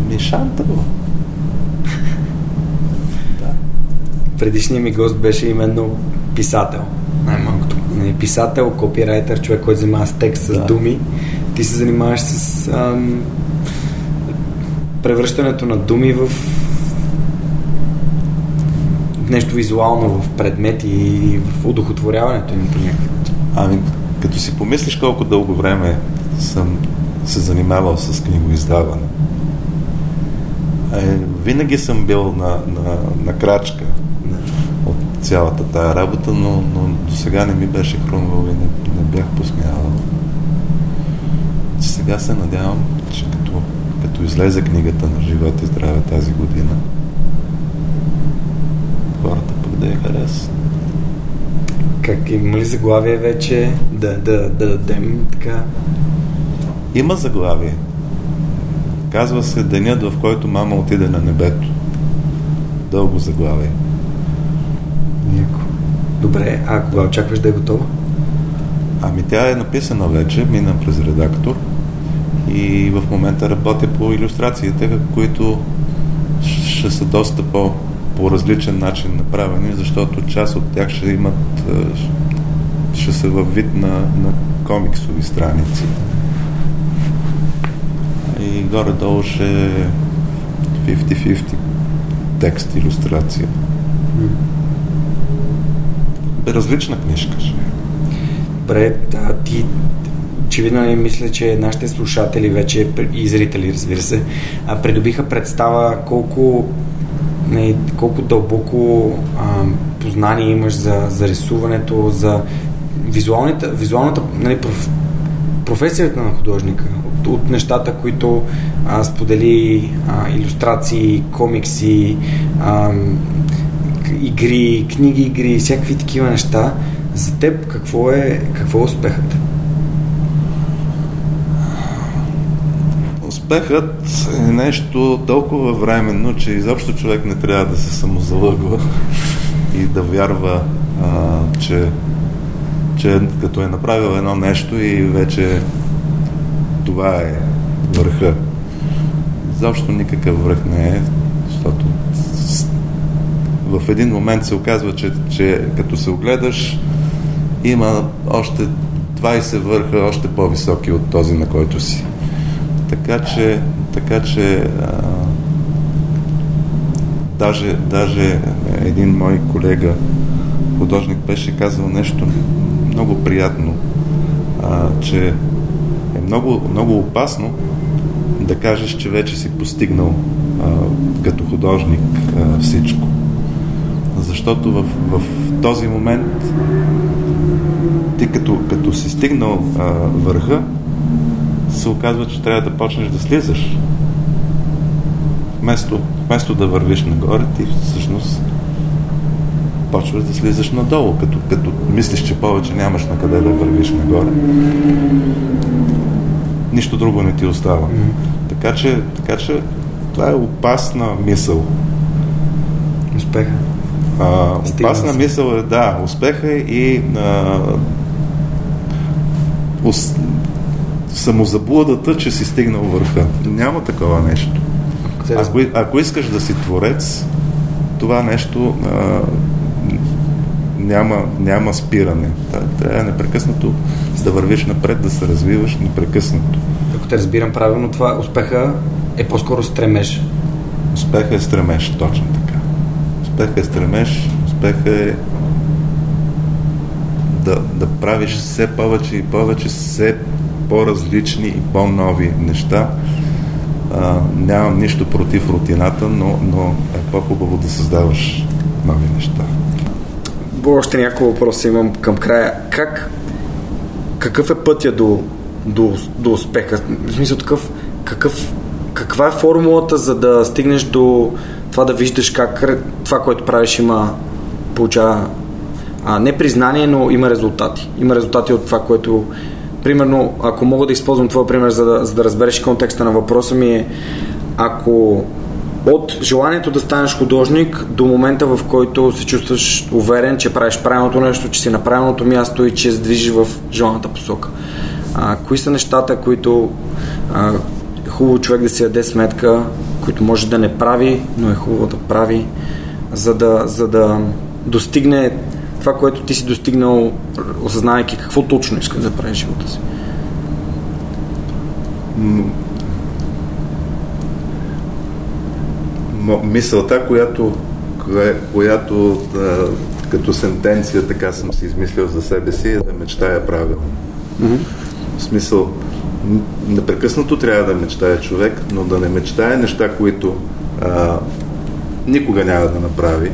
Ми шантаво. да. Предишният ми гост беше именно писател. Най-малкото. Нали, писател, копирайтер, човек, който занимава с текст, с да. думи. Ти се занимаваш с ам, превръщането на думи в нещо визуално в предмети и в удохотворяването им по някакъв начин. Ами, като си помислиш колко дълго време съм се занимавал с книгоиздаване, е, винаги съм бил на, на, на крачка цялата тая работа, но, но до сега не ми беше хрумвало и не, не бях посмявал. Сега се надявам, че като, като излезе книгата на живота и здраве тази година, хората пък да я харесат. Как има ли заглавие вече да, да, да дадем така? Има заглавие. Казва се Денят, в който мама отиде на небето. Дълго заглавие. Добре, а кога очакваш да е готова? Ами тя е написана вече, мина през редактор и в момента работя по иллюстрациите, които ще са доста по по различен начин направени, защото част от тях ще имат ще са във вид на, на комиксови страници. И горе-долу ще е 50-50 текст, иллюстрация. Различна книжка е. Добре, а ти очевидно не мисля, че нашите слушатели вече и зрители, разбира се, придобиха представа колко не, колко дълбоко а, познание имаш за, за рисуването, за визуалната, визуалната нали, проф, професията на художника. от, от нещата, които а, сподели а, иллюстрации, комикси, а, игри, книги, игри, всякакви такива неща. За теб какво е, какво е успехът? Успехът е нещо толкова временно, че изобщо човек не трябва да се самозалъгва и да вярва, а, че, че като е направил едно нещо и вече това е върха. Изобщо никакъв връх не е, защото в един момент се оказва, че, че като се огледаш, има още 20 върха, още по-високи от този, на който си. Така че, така че а, даже, даже един мой колега, художник, беше казал нещо много приятно, а, че е много, много опасно да кажеш, че вече си постигнал а, като художник а, всичко. Защото в, в този момент ти като, като си стигнал а, върха, се оказва, че трябва да почнеш да слизаш. Вместо, вместо да вървиш нагоре, ти всъщност почваш да слизаш надолу, като, като мислиш, че повече нямаш на къде да вървиш нагоре. Нищо друго не ти остава. Mm-hmm. Така, че, така че това е опасна мисъл. Успеха. А, опасна мисъл е, да, успеха и а, ус, самозаблудата, че си стигнал върха. Няма такова нещо. Ако, ако искаш да си творец, това нещо а, няма, няма спиране. Трябва непрекъснато да вървиш напред, да се развиваш непрекъснато. Ако те разбирам правилно, това успеха е по-скоро стремеж. Успеха е стремеж, точно така. Успеха е стремеж, успеха е да, да правиш все повече и повече, все по-различни и по-нови неща. А, нямам нищо против рутината, но, но е по-хубаво да създаваш нови неща. Още няколко въпроса имам към края. Как, какъв е пътя до, до, до успеха? В смисъл такъв, какъв, каква е формулата за да стигнеш до това да виждаш как това, което правиш има получава а, не признание, но има резултати. Има резултати от това, което примерно, ако мога да използвам твой пример, за да, за да разбереш контекста на въпроса ми е, ако от желанието да станеш художник до момента, в който се чувстваш уверен, че правиш правилното нещо, че си на правилното място и че се движиш в желаната посока. А, кои са нещата, които а, хубаво човек да си даде сметка, които може да не прави, но е хубаво да прави, за да, за да достигне това, което ти си достигнал, осъзнавайки какво точно искаш да правиш живота си? Мисълта, която, която да, като сентенция така съм си измислил за себе си, е да мечтая правилно. Mm-hmm. В смисъл, непрекъснато трябва да мечтае човек, но да не мечтае неща, които а, никога няма да направи,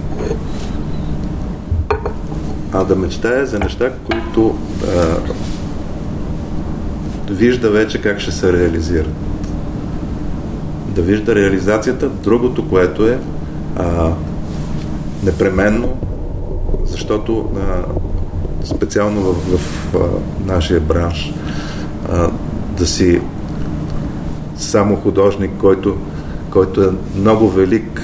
а да мечтае за неща, които а, вижда вече как ще се реализират. Да вижда реализацията, другото, което е а, непременно, защото а, специално в, в, а, нашия бранш а, да си само художник, който, който е много велик,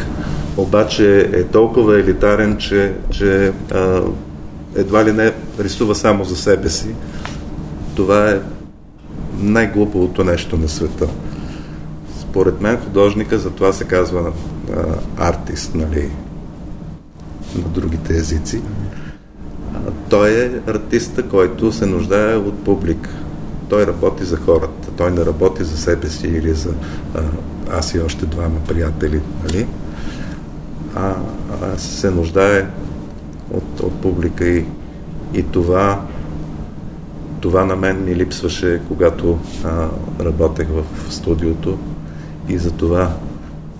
обаче е толкова елитарен, че, че а, едва ли не рисува само за себе си. Това е най-глупавото нещо на света. Според мен художника, за това се казва а, артист, нали, на другите езици. А, той е артиста, който се нуждае от публика. Той работи за хората. Той не работи за себе си или за а, аз и още двама приятели, нали? А, а се нуждае от, от публика и, и това, това на мен ми липсваше, когато а, работех в студиото и за това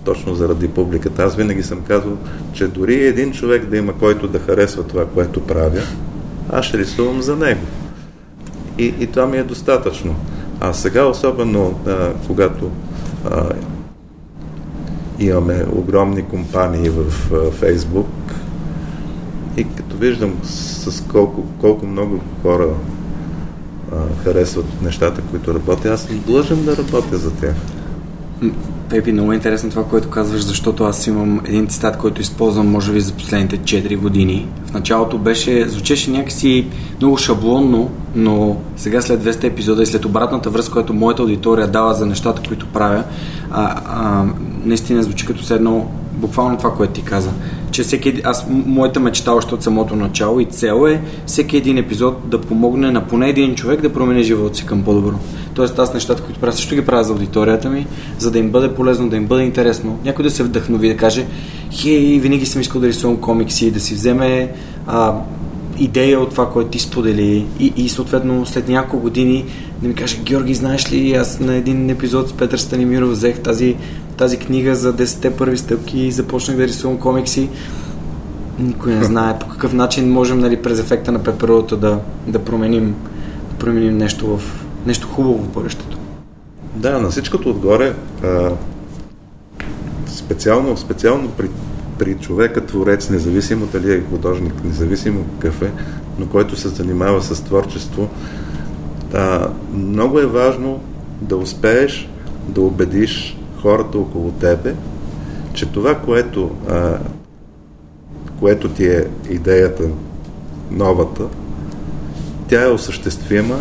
точно заради публиката. Аз винаги съм казвал, че дори един човек да има, който да харесва това, което правя, аз ще рисувам за него. И, и това ми е достатъчно. А сега, особено а, когато а, имаме огромни компании в а, Фейсбук и като виждам с колко, колко много хора а, харесват нещата, които работя, аз съм длъжен да работя за тях. Пепи, много е интересно това, което казваш, защото аз имам един цитат, който използвам, може би, за последните 4 години. В началото беше, звучеше някакси много шаблонно, но сега след 200 епизода и след обратната връзка, която моята аудитория дава за нещата, които правя, а, а, наистина звучи като се едно буквално това, което ти каза. Че всеки, аз, моята мечта още от самото начало и цел е всеки един епизод да помогне на поне един човек да промени живота си към по-добро. Тоест аз нещата, които правя, също ги правя за аудиторията ми, за да им бъде полезно, да им бъде интересно. Някой да се вдъхнови, да каже, хей, винаги съм искал да рисувам комикси, да си вземе а, идея от това, което ти сподели и, и съответно след няколко години да ми каже, Георги, знаеш ли, аз на един епизод с Петър Станимиров взех тази, тази книга за 10-те първи стъпки и започнах да рисувам комикси. Никой не знае по какъв начин можем нали, през ефекта на пеперудата да, да, променим, да променим нещо, в, нещо хубаво в бъдещето. Да, на всичкото отгоре, а, специално, специално при, при човека творец, независимо дали е художник, независимо какъв е, но който се занимава с творчество, а, много е важно да успееш да убедиш хората около тебе, че това, което, а, което ти е идеята, новата, тя е осъществима,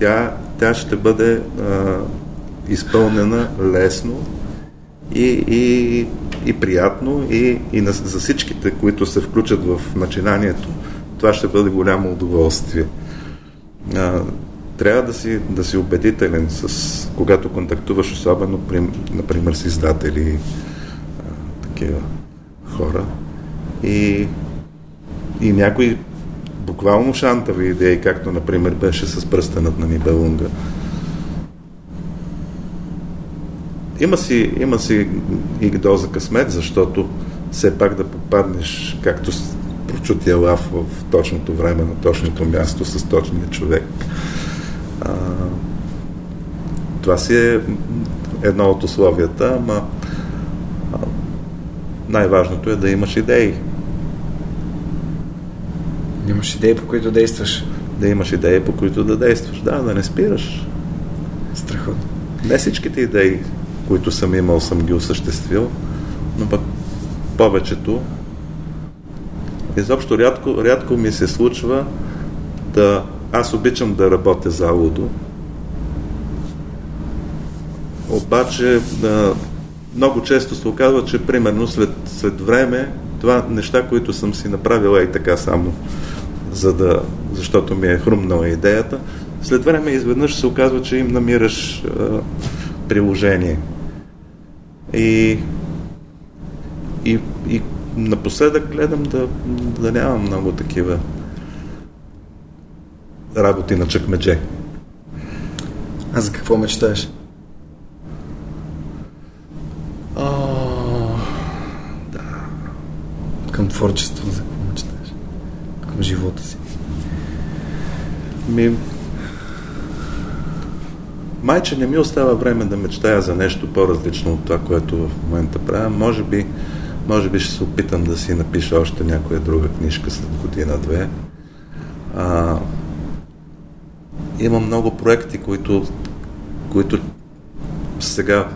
тя, тя ще бъде а, изпълнена лесно и, и, и приятно и, и на, за всичките, които се включат в начинанието, това ще бъде голямо удоволствие. А, трябва да си, да си убедителен, с, когато контактуваш, особено, при, например, с издатели, а, такива хора. И, и някои буквално шантави идеи, както, например, беше с пръстенът на Нибелунга. Има си, има си и доза късмет, защото все пак да попаднеш, както прочутия лав в точното време, на точното място, с точния човек. А, това си е едно от условията, ама най-важното е да имаш идеи. Имаш идеи, по които действаш. Да имаш идеи, по които да действаш. Да, да не спираш. Страхотно. Не всичките идеи, които съм имал, съм ги осъществил, но пък повечето. Изобщо рядко, рядко ми се случва да аз обичам да работя за Лудо. Обаче да, много често се оказва, че примерно след, след време това неща, които съм си направил и така само, за да, защото ми е хрумнала идеята, след време изведнъж се оказва, че им намираш а, приложение. И, и, и напоследък гледам да, да нямам много такива работи на чакмедже. А за какво мечтаеш? О, да. Към творчество, за какво мечтаеш? Към живота си. Ми... Майче не ми остава време да мечтая за нещо по-различно от това, което в момента правя. Може би, може би ще се опитам да си напиша още някоя друга книжка след година-две. А, има много проекти, които, които сега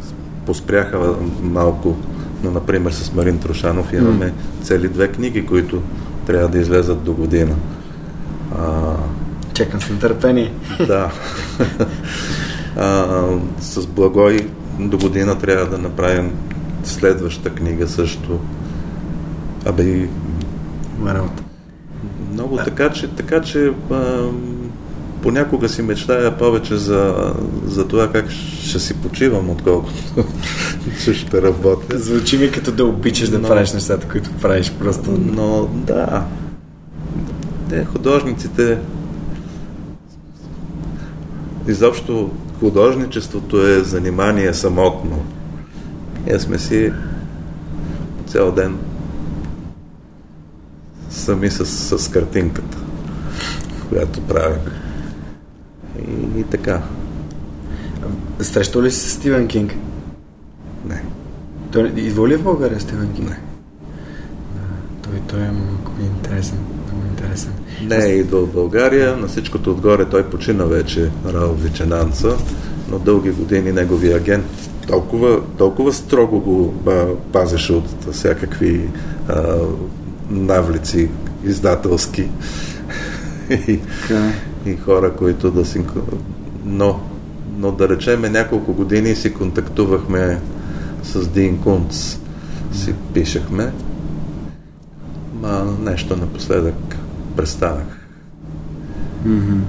поспряха малко, но например с Марин Трошанов имаме mm. цели две книги, които трябва да излезат до година. А, Чекам с нетърпение. Да. а, с Благой до година трябва да направим следваща книга също. Абе и... Много, така че, така че а, понякога си мечтая повече за, за това как ще си почивам, отколкото ще работя. Звучи ми като да обичаш но, да правиш нещата, които правиш просто. Но да, те художниците изобщо художничеството е занимание самотно. Ние сме си цял ден сами с, с картинката, която правим. И, и така. срещал ли си с Стивен Кинг? Не. Той идва ли в България Стивен Кинг? Не. Той, той е малко интересен. Интересен. Не е идвал в България, на всичкото отгоре той почина вече, Рао Виченанца, но дълги години неговия агент толкова, толкова строго го а, пазеше от всякакви а, навлици издателски и, е. и хора, които да си... Но, но да речеме няколко години си контактувахме с Дин Кунц. Си пишехме. Ма нещо напоследък престанах. Мгм.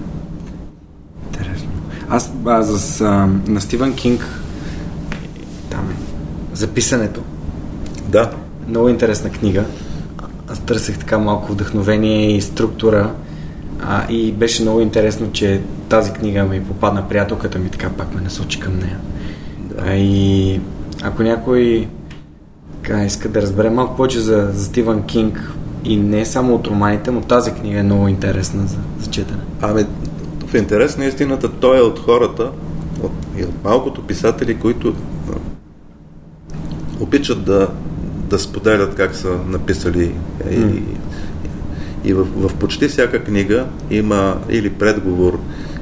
Интересно. Аз а, с, а, на Стивен Кинг там за писането. Да, Много интересна книга. Аз търсех така малко вдъхновение и структура. А, и беше много интересно, че тази книга ми попадна приятелката ми, така пак ме насочи към нея. Да. А, и ако някой така, иска да разбере малко повече за, за Стивън Кинг и не само от романите, но тази книга е много интересна за, за четене. Ами, в интерес на истината, той е от хората, от, и от малкото писатели, които а, обичат да, да споделят как са написали. И, М. и в, в почти всяка книга има или предговор,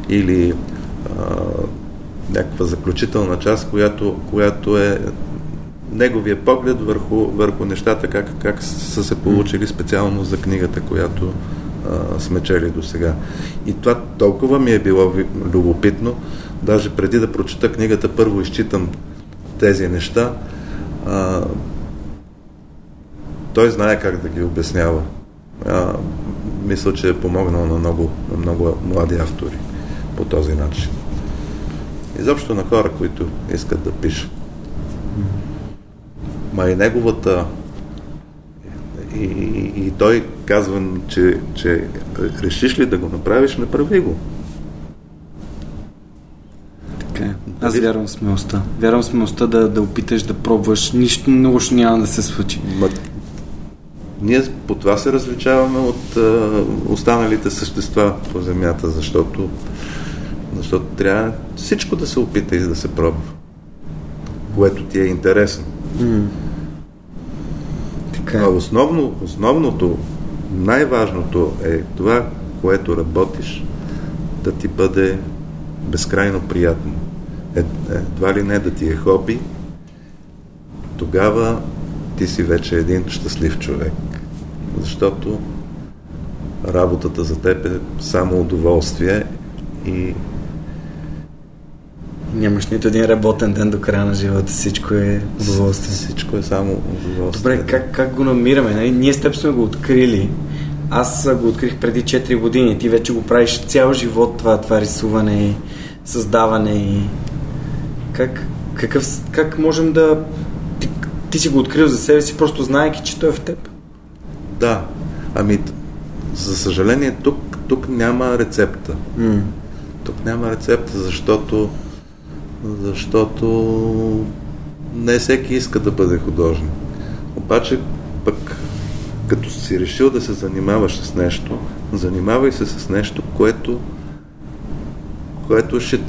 или а, някаква заключителна част, която, която е неговия поглед върху, върху нещата, как, как са се получили специално за книгата, която а, сме чели до сега. И това толкова ми е било любопитно, даже преди да прочета книгата, първо изчитам тези неща. А, той знае как да ги обяснява. А, мисля, че е помогнал на много, на много млади автори по този начин. Изобщо на хора, които искат да пишат. Ма и неговата и, и, и той казва, че, че решиш ли да го направиш, направи го. Така е. Аз Дали- вярвам в смелостта. Вярвам в смелостта да, да опиташ да пробваш. Нищо много няма да се случи. Ма, ние по това се различаваме от а, останалите същества по Земята, защото, защото трябва всичко да се опита и да се пробва, което ти е интересно. Така А е. основно, основното, най-важното е това, което работиш, да ти бъде безкрайно приятно. Е, едва ли не да ти е хоби, тогава ти си вече един щастлив човек. Защото работата за теб е само удоволствие и Нямаш нито един работен ден до края на живота. Всичко е удоволствие. всичко е само удоволствие. Добре, как, как го намираме? Нали? Ние с теб сме го открили. Аз го открих преди 4 години. Ти вече го правиш цял живот това, това рисуване и създаване и... Как, какъв, как можем да... Ти, ти си го открил за себе си, просто знаеки, че той е в теб. Да, ами за съжаление тук, тук няма рецепта. М. Тук няма рецепта, защото защото не всеки иска да бъде художник. Обаче пък като си решил да се занимаваш с нещо, занимавай се с нещо, което което ще,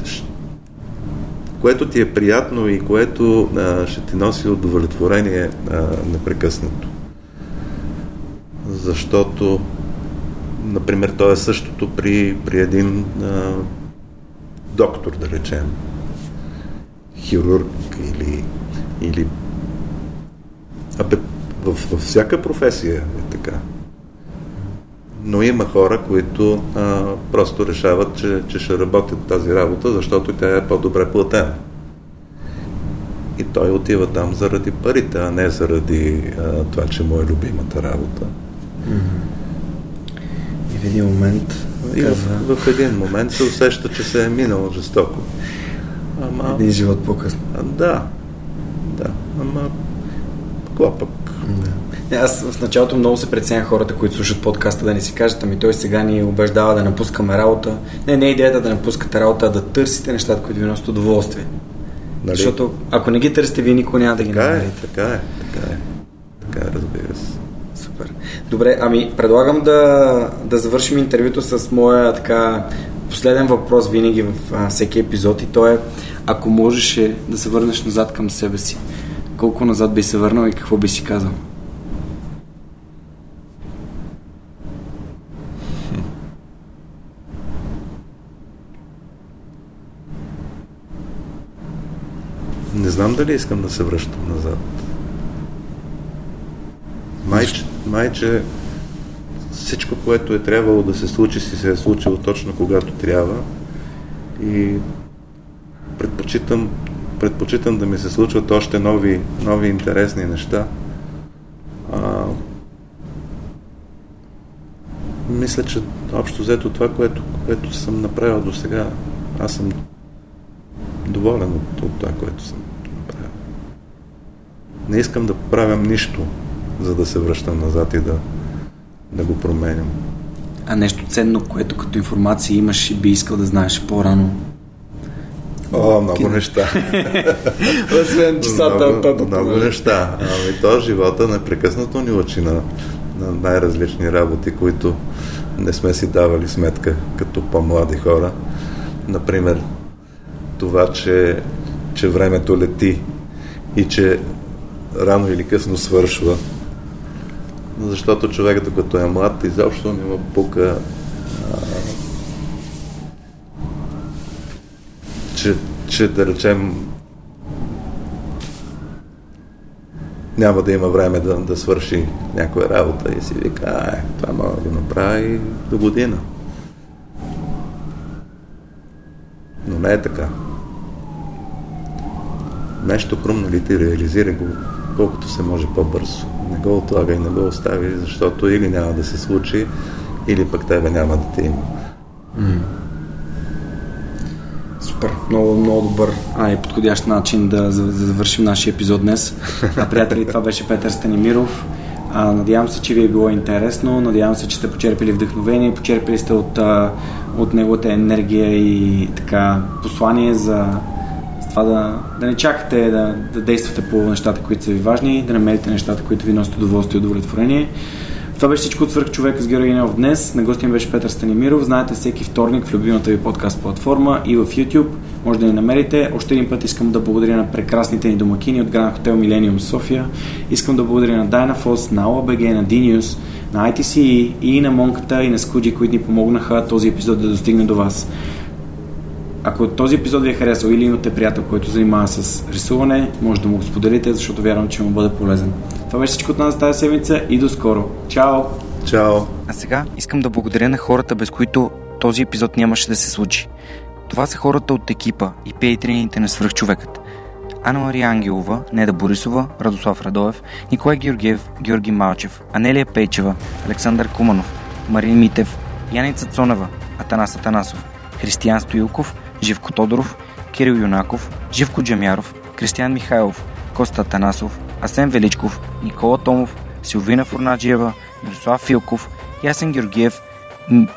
което ти е приятно и което а, ще ти носи удовлетворение а, непрекъснато. Защото, например, то е същото при, при един а, доктор, да речем, хирург или, или абе, в, във всяка професия е така. Но има хора, които а, просто решават, че, че ще работят тази работа, защото тя е по-добре платена. И той отива там заради парите, а не заради а, това, че му е любимата работа. И в един момент И казва, в, в един момент се усеща, че се е минало жестоко. Ама, един живот по-късно. а, да, да, ама какво пък? Не, аз в началото много се преценях хората, които слушат подкаста, да не си кажат, ами той сега ни убеждава да напускаме работа. Не, не е идеята да напускате работа, а да търсите нещата, които ви носят удоволствие. Нали? Защото ако не ги търсите, вие никога няма да ги Така е, намерите. така е, така е. Така е, разбира се. Супер. Добре, ами предлагам да, да завършим интервюто с моя така последен въпрос винаги в а, всеки епизод и то е ако можеше да се върнеш назад към себе си, колко назад би се върнал и какво би си казал? Не знам дали искам да се връщам назад. Майче, майче всичко, което е трябвало да се случи, си се е случило точно когато трябва. И предпочитам, предпочитам да ми се случват още нови, нови интересни неща. А, мисля, че общо взето това, което, което съм направил до сега, аз съм доволен от, от това, което съм направил. Не искам да правям нищо, за да се връщам назад и да, да го променям. А нещо ценно, което като информация имаш и би искал да знаеш по-рано? О, много неща. Освен часата много, от Много неща. Ами то живота непрекъснато ни учи на, на най-различни работи, които не сме си давали сметка като по-млади хора. Например, това, че, че времето лети и че рано или късно свършва. Защото човек, докато е млад, изобщо не му пука че, че да речем няма да има време да, да свърши някоя работа и си вика, а, това мога да го направи до година. Но не е така. Нещо хрумно ли ти реализира го колкото се може по-бързо. Не го отлага и не го остави, защото или няма да се случи, или пък тебе няма да те има. Mm. Супер, много, много добър а, и подходящ начин да завършим нашия епизод днес. А, приятели, това беше Петър Станимиров. А, надявам се, че ви е било интересно, надявам се, че сте почерпили вдъхновение, почерпили сте от, от неговата енергия и така послание за това да, да не чакате да, да действате по нещата, които са ви важни, да намерите нещата, които ви носят удоволствие и удовлетворение. Това беше всичко от свърх човека с Георги Нев днес. На гостин беше Петър Станимиров. Знаете, всеки вторник в любимата ви подкаст платформа и в YouTube. Може да ни намерите. Още един път искам да благодаря на прекрасните ни домакини от Гранд Хотел Милениум София. Искам да благодаря на Dynaforce, на OBG, на DNews, на ITCE и на Монката и на Скуджи, които ни помогнаха този епизод да достигне до вас. Ако този епизод ви е харесал или имате приятел, който занимава с рисуване, може да му го споделите, защото вярвам, че му бъде полезен. Това беше всичко от нас тази седмица и до скоро. Чао! Чао! А сега искам да благодаря на хората, без които този епизод нямаше да се случи. Това са хората от екипа и пейтрините на свръхчовекът. Анна Мария Ангелова, Неда Борисова, Радослав Радоев, Николай Георгиев, Георги Малчев, Анелия Пейчева, Александър Куманов, Марин Митев, Яница Цонева, Атанас Атанасов, Християн Стоилков, Живко Тодоров, Кирил Юнаков, Живко Джамяров, Кристиян Михайлов, Коста Танасов, Асен Величков, Никола Томов, Силвина Фурнаджиева, Мирослав Филков, Ясен Георгиев,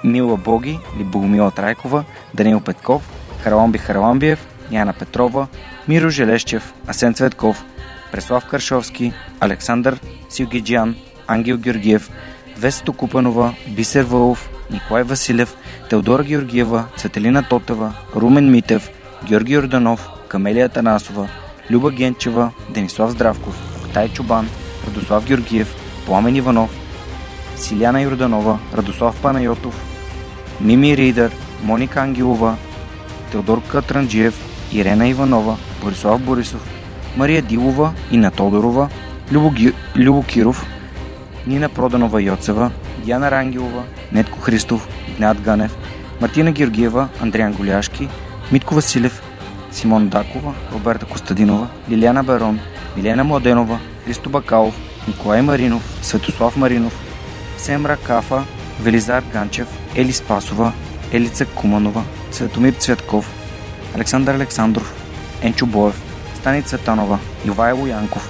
Мила Боги или Богомила Трайкова, Данил Петков, Хараламби Хараламбиев, Яна Петрова, Миро Желещев, Асен Цветков, Преслав Каршовски, Александър Силгиджан, Ангел Георгиев, Весто Купанова, Бисер Вълов, Николай Василев, Теодора Георгиева, Цветелина Тотева, Румен Митев, Георги Йорданов, Камелия Танасова, Люба Генчева, Денислав Здравков, Тай Чубан, Радослав Георгиев, Пламен Иванов, Силяна Йорданова, Радослав Панайотов, Мими Ридър, Моника Ангелова, Теодор Катранджиев, Ирена Иванова, Борислав Борисов, Мария Дилова, Ина Тодорова, Любо, Ги... Любо Киров, Нина Проданова Йоцева, Диана Рангелова, Нетко Христов, Игнат Ганев, Мартина Георгиева, Андриан Голяшки, Митко Василев, Симон Дакова, Роберта Костадинова, Лиляна Барон, Милена Младенова, Христо Бакалов, Николай Маринов, Светослав Маринов, Семра Кафа, Велизар Ганчев, Ели Спасова, Елица Куманова, Светомир Цветков, Александър Александров, Енчо Боев, Стани Цветанова, Ивайло Янков,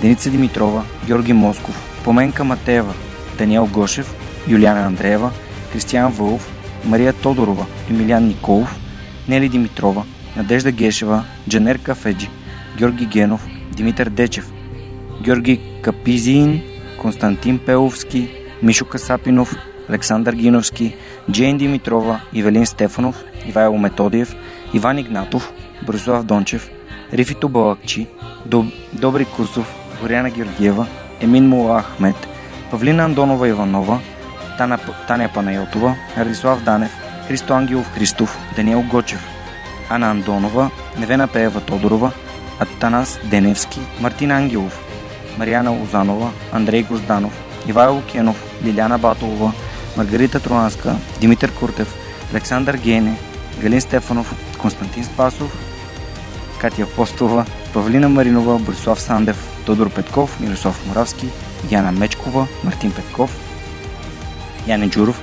Деница Димитрова, Георги Москов, Поменка Матеева, Даниел Гошев, Юлиана Андреева, Кристиян Вълов, Мария Тодорова, Емилян Николов, Нели Димитрова, Надежда Гешева, Джанер Кафеджи, Георги Генов, Димитър Дечев, Георги Капизиин, Константин Пеловски, Мишо Касапинов, Александър Гиновски, Джейн Димитрова, Ивелин Стефанов, Ивайло Методиев, Иван Игнатов, Борислав Дончев, Рифито Балакчи, Доб... Добри Курсов, Горяна Георгиева, Емин Мула Ахмет, Павлина Андонова Иванова, Таня, Таня Панайотова, Радислав Данев, Христо Ангелов Христов, Даниел Гочев, Ана Андонова, Невена Пеева Тодорова, Атанас Деневски, Мартин Ангелов, Марияна Лозанова, Андрей Гозданов, Ивайло Кенов, Лиляна Батолова, Маргарита Троанска, Димитър Куртев, Александър Гене, Галин Стефанов, Константин Спасов, Катя Постова, Павлина Маринова, Борислав Сандев, Тодор Петков, Мирослав Моравски, Яна Мечкова, Мартин Петков, Яне Джуров,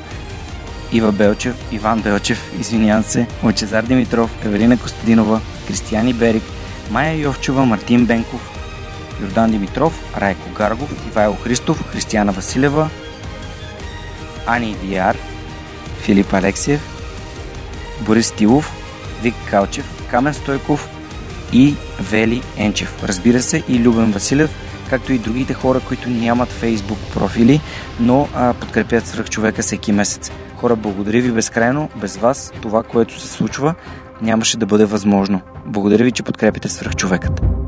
Ива Белчев, Иван Белчев, извинявам се, Лъчезар Димитров, Евелина Костадинова, Кристияни Берик, Майя Йовчева, Мартин Бенков, Йордан Димитров, Райко Гаргов, Ивайло Христов, Християна Василева, Ани Диар, Филип Алексиев, Борис Тилов, Вик Калчев, Камен Стойков и Вели Енчев. Разбира се и Любен Василев, както и другите хора, които нямат фейсбук профили, но а, подкрепят свръх човека всеки месец. Хора, благодаря ви безкрайно. Без вас това, което се случва, нямаше да бъде възможно. Благодаря ви, че подкрепите свръх човекът.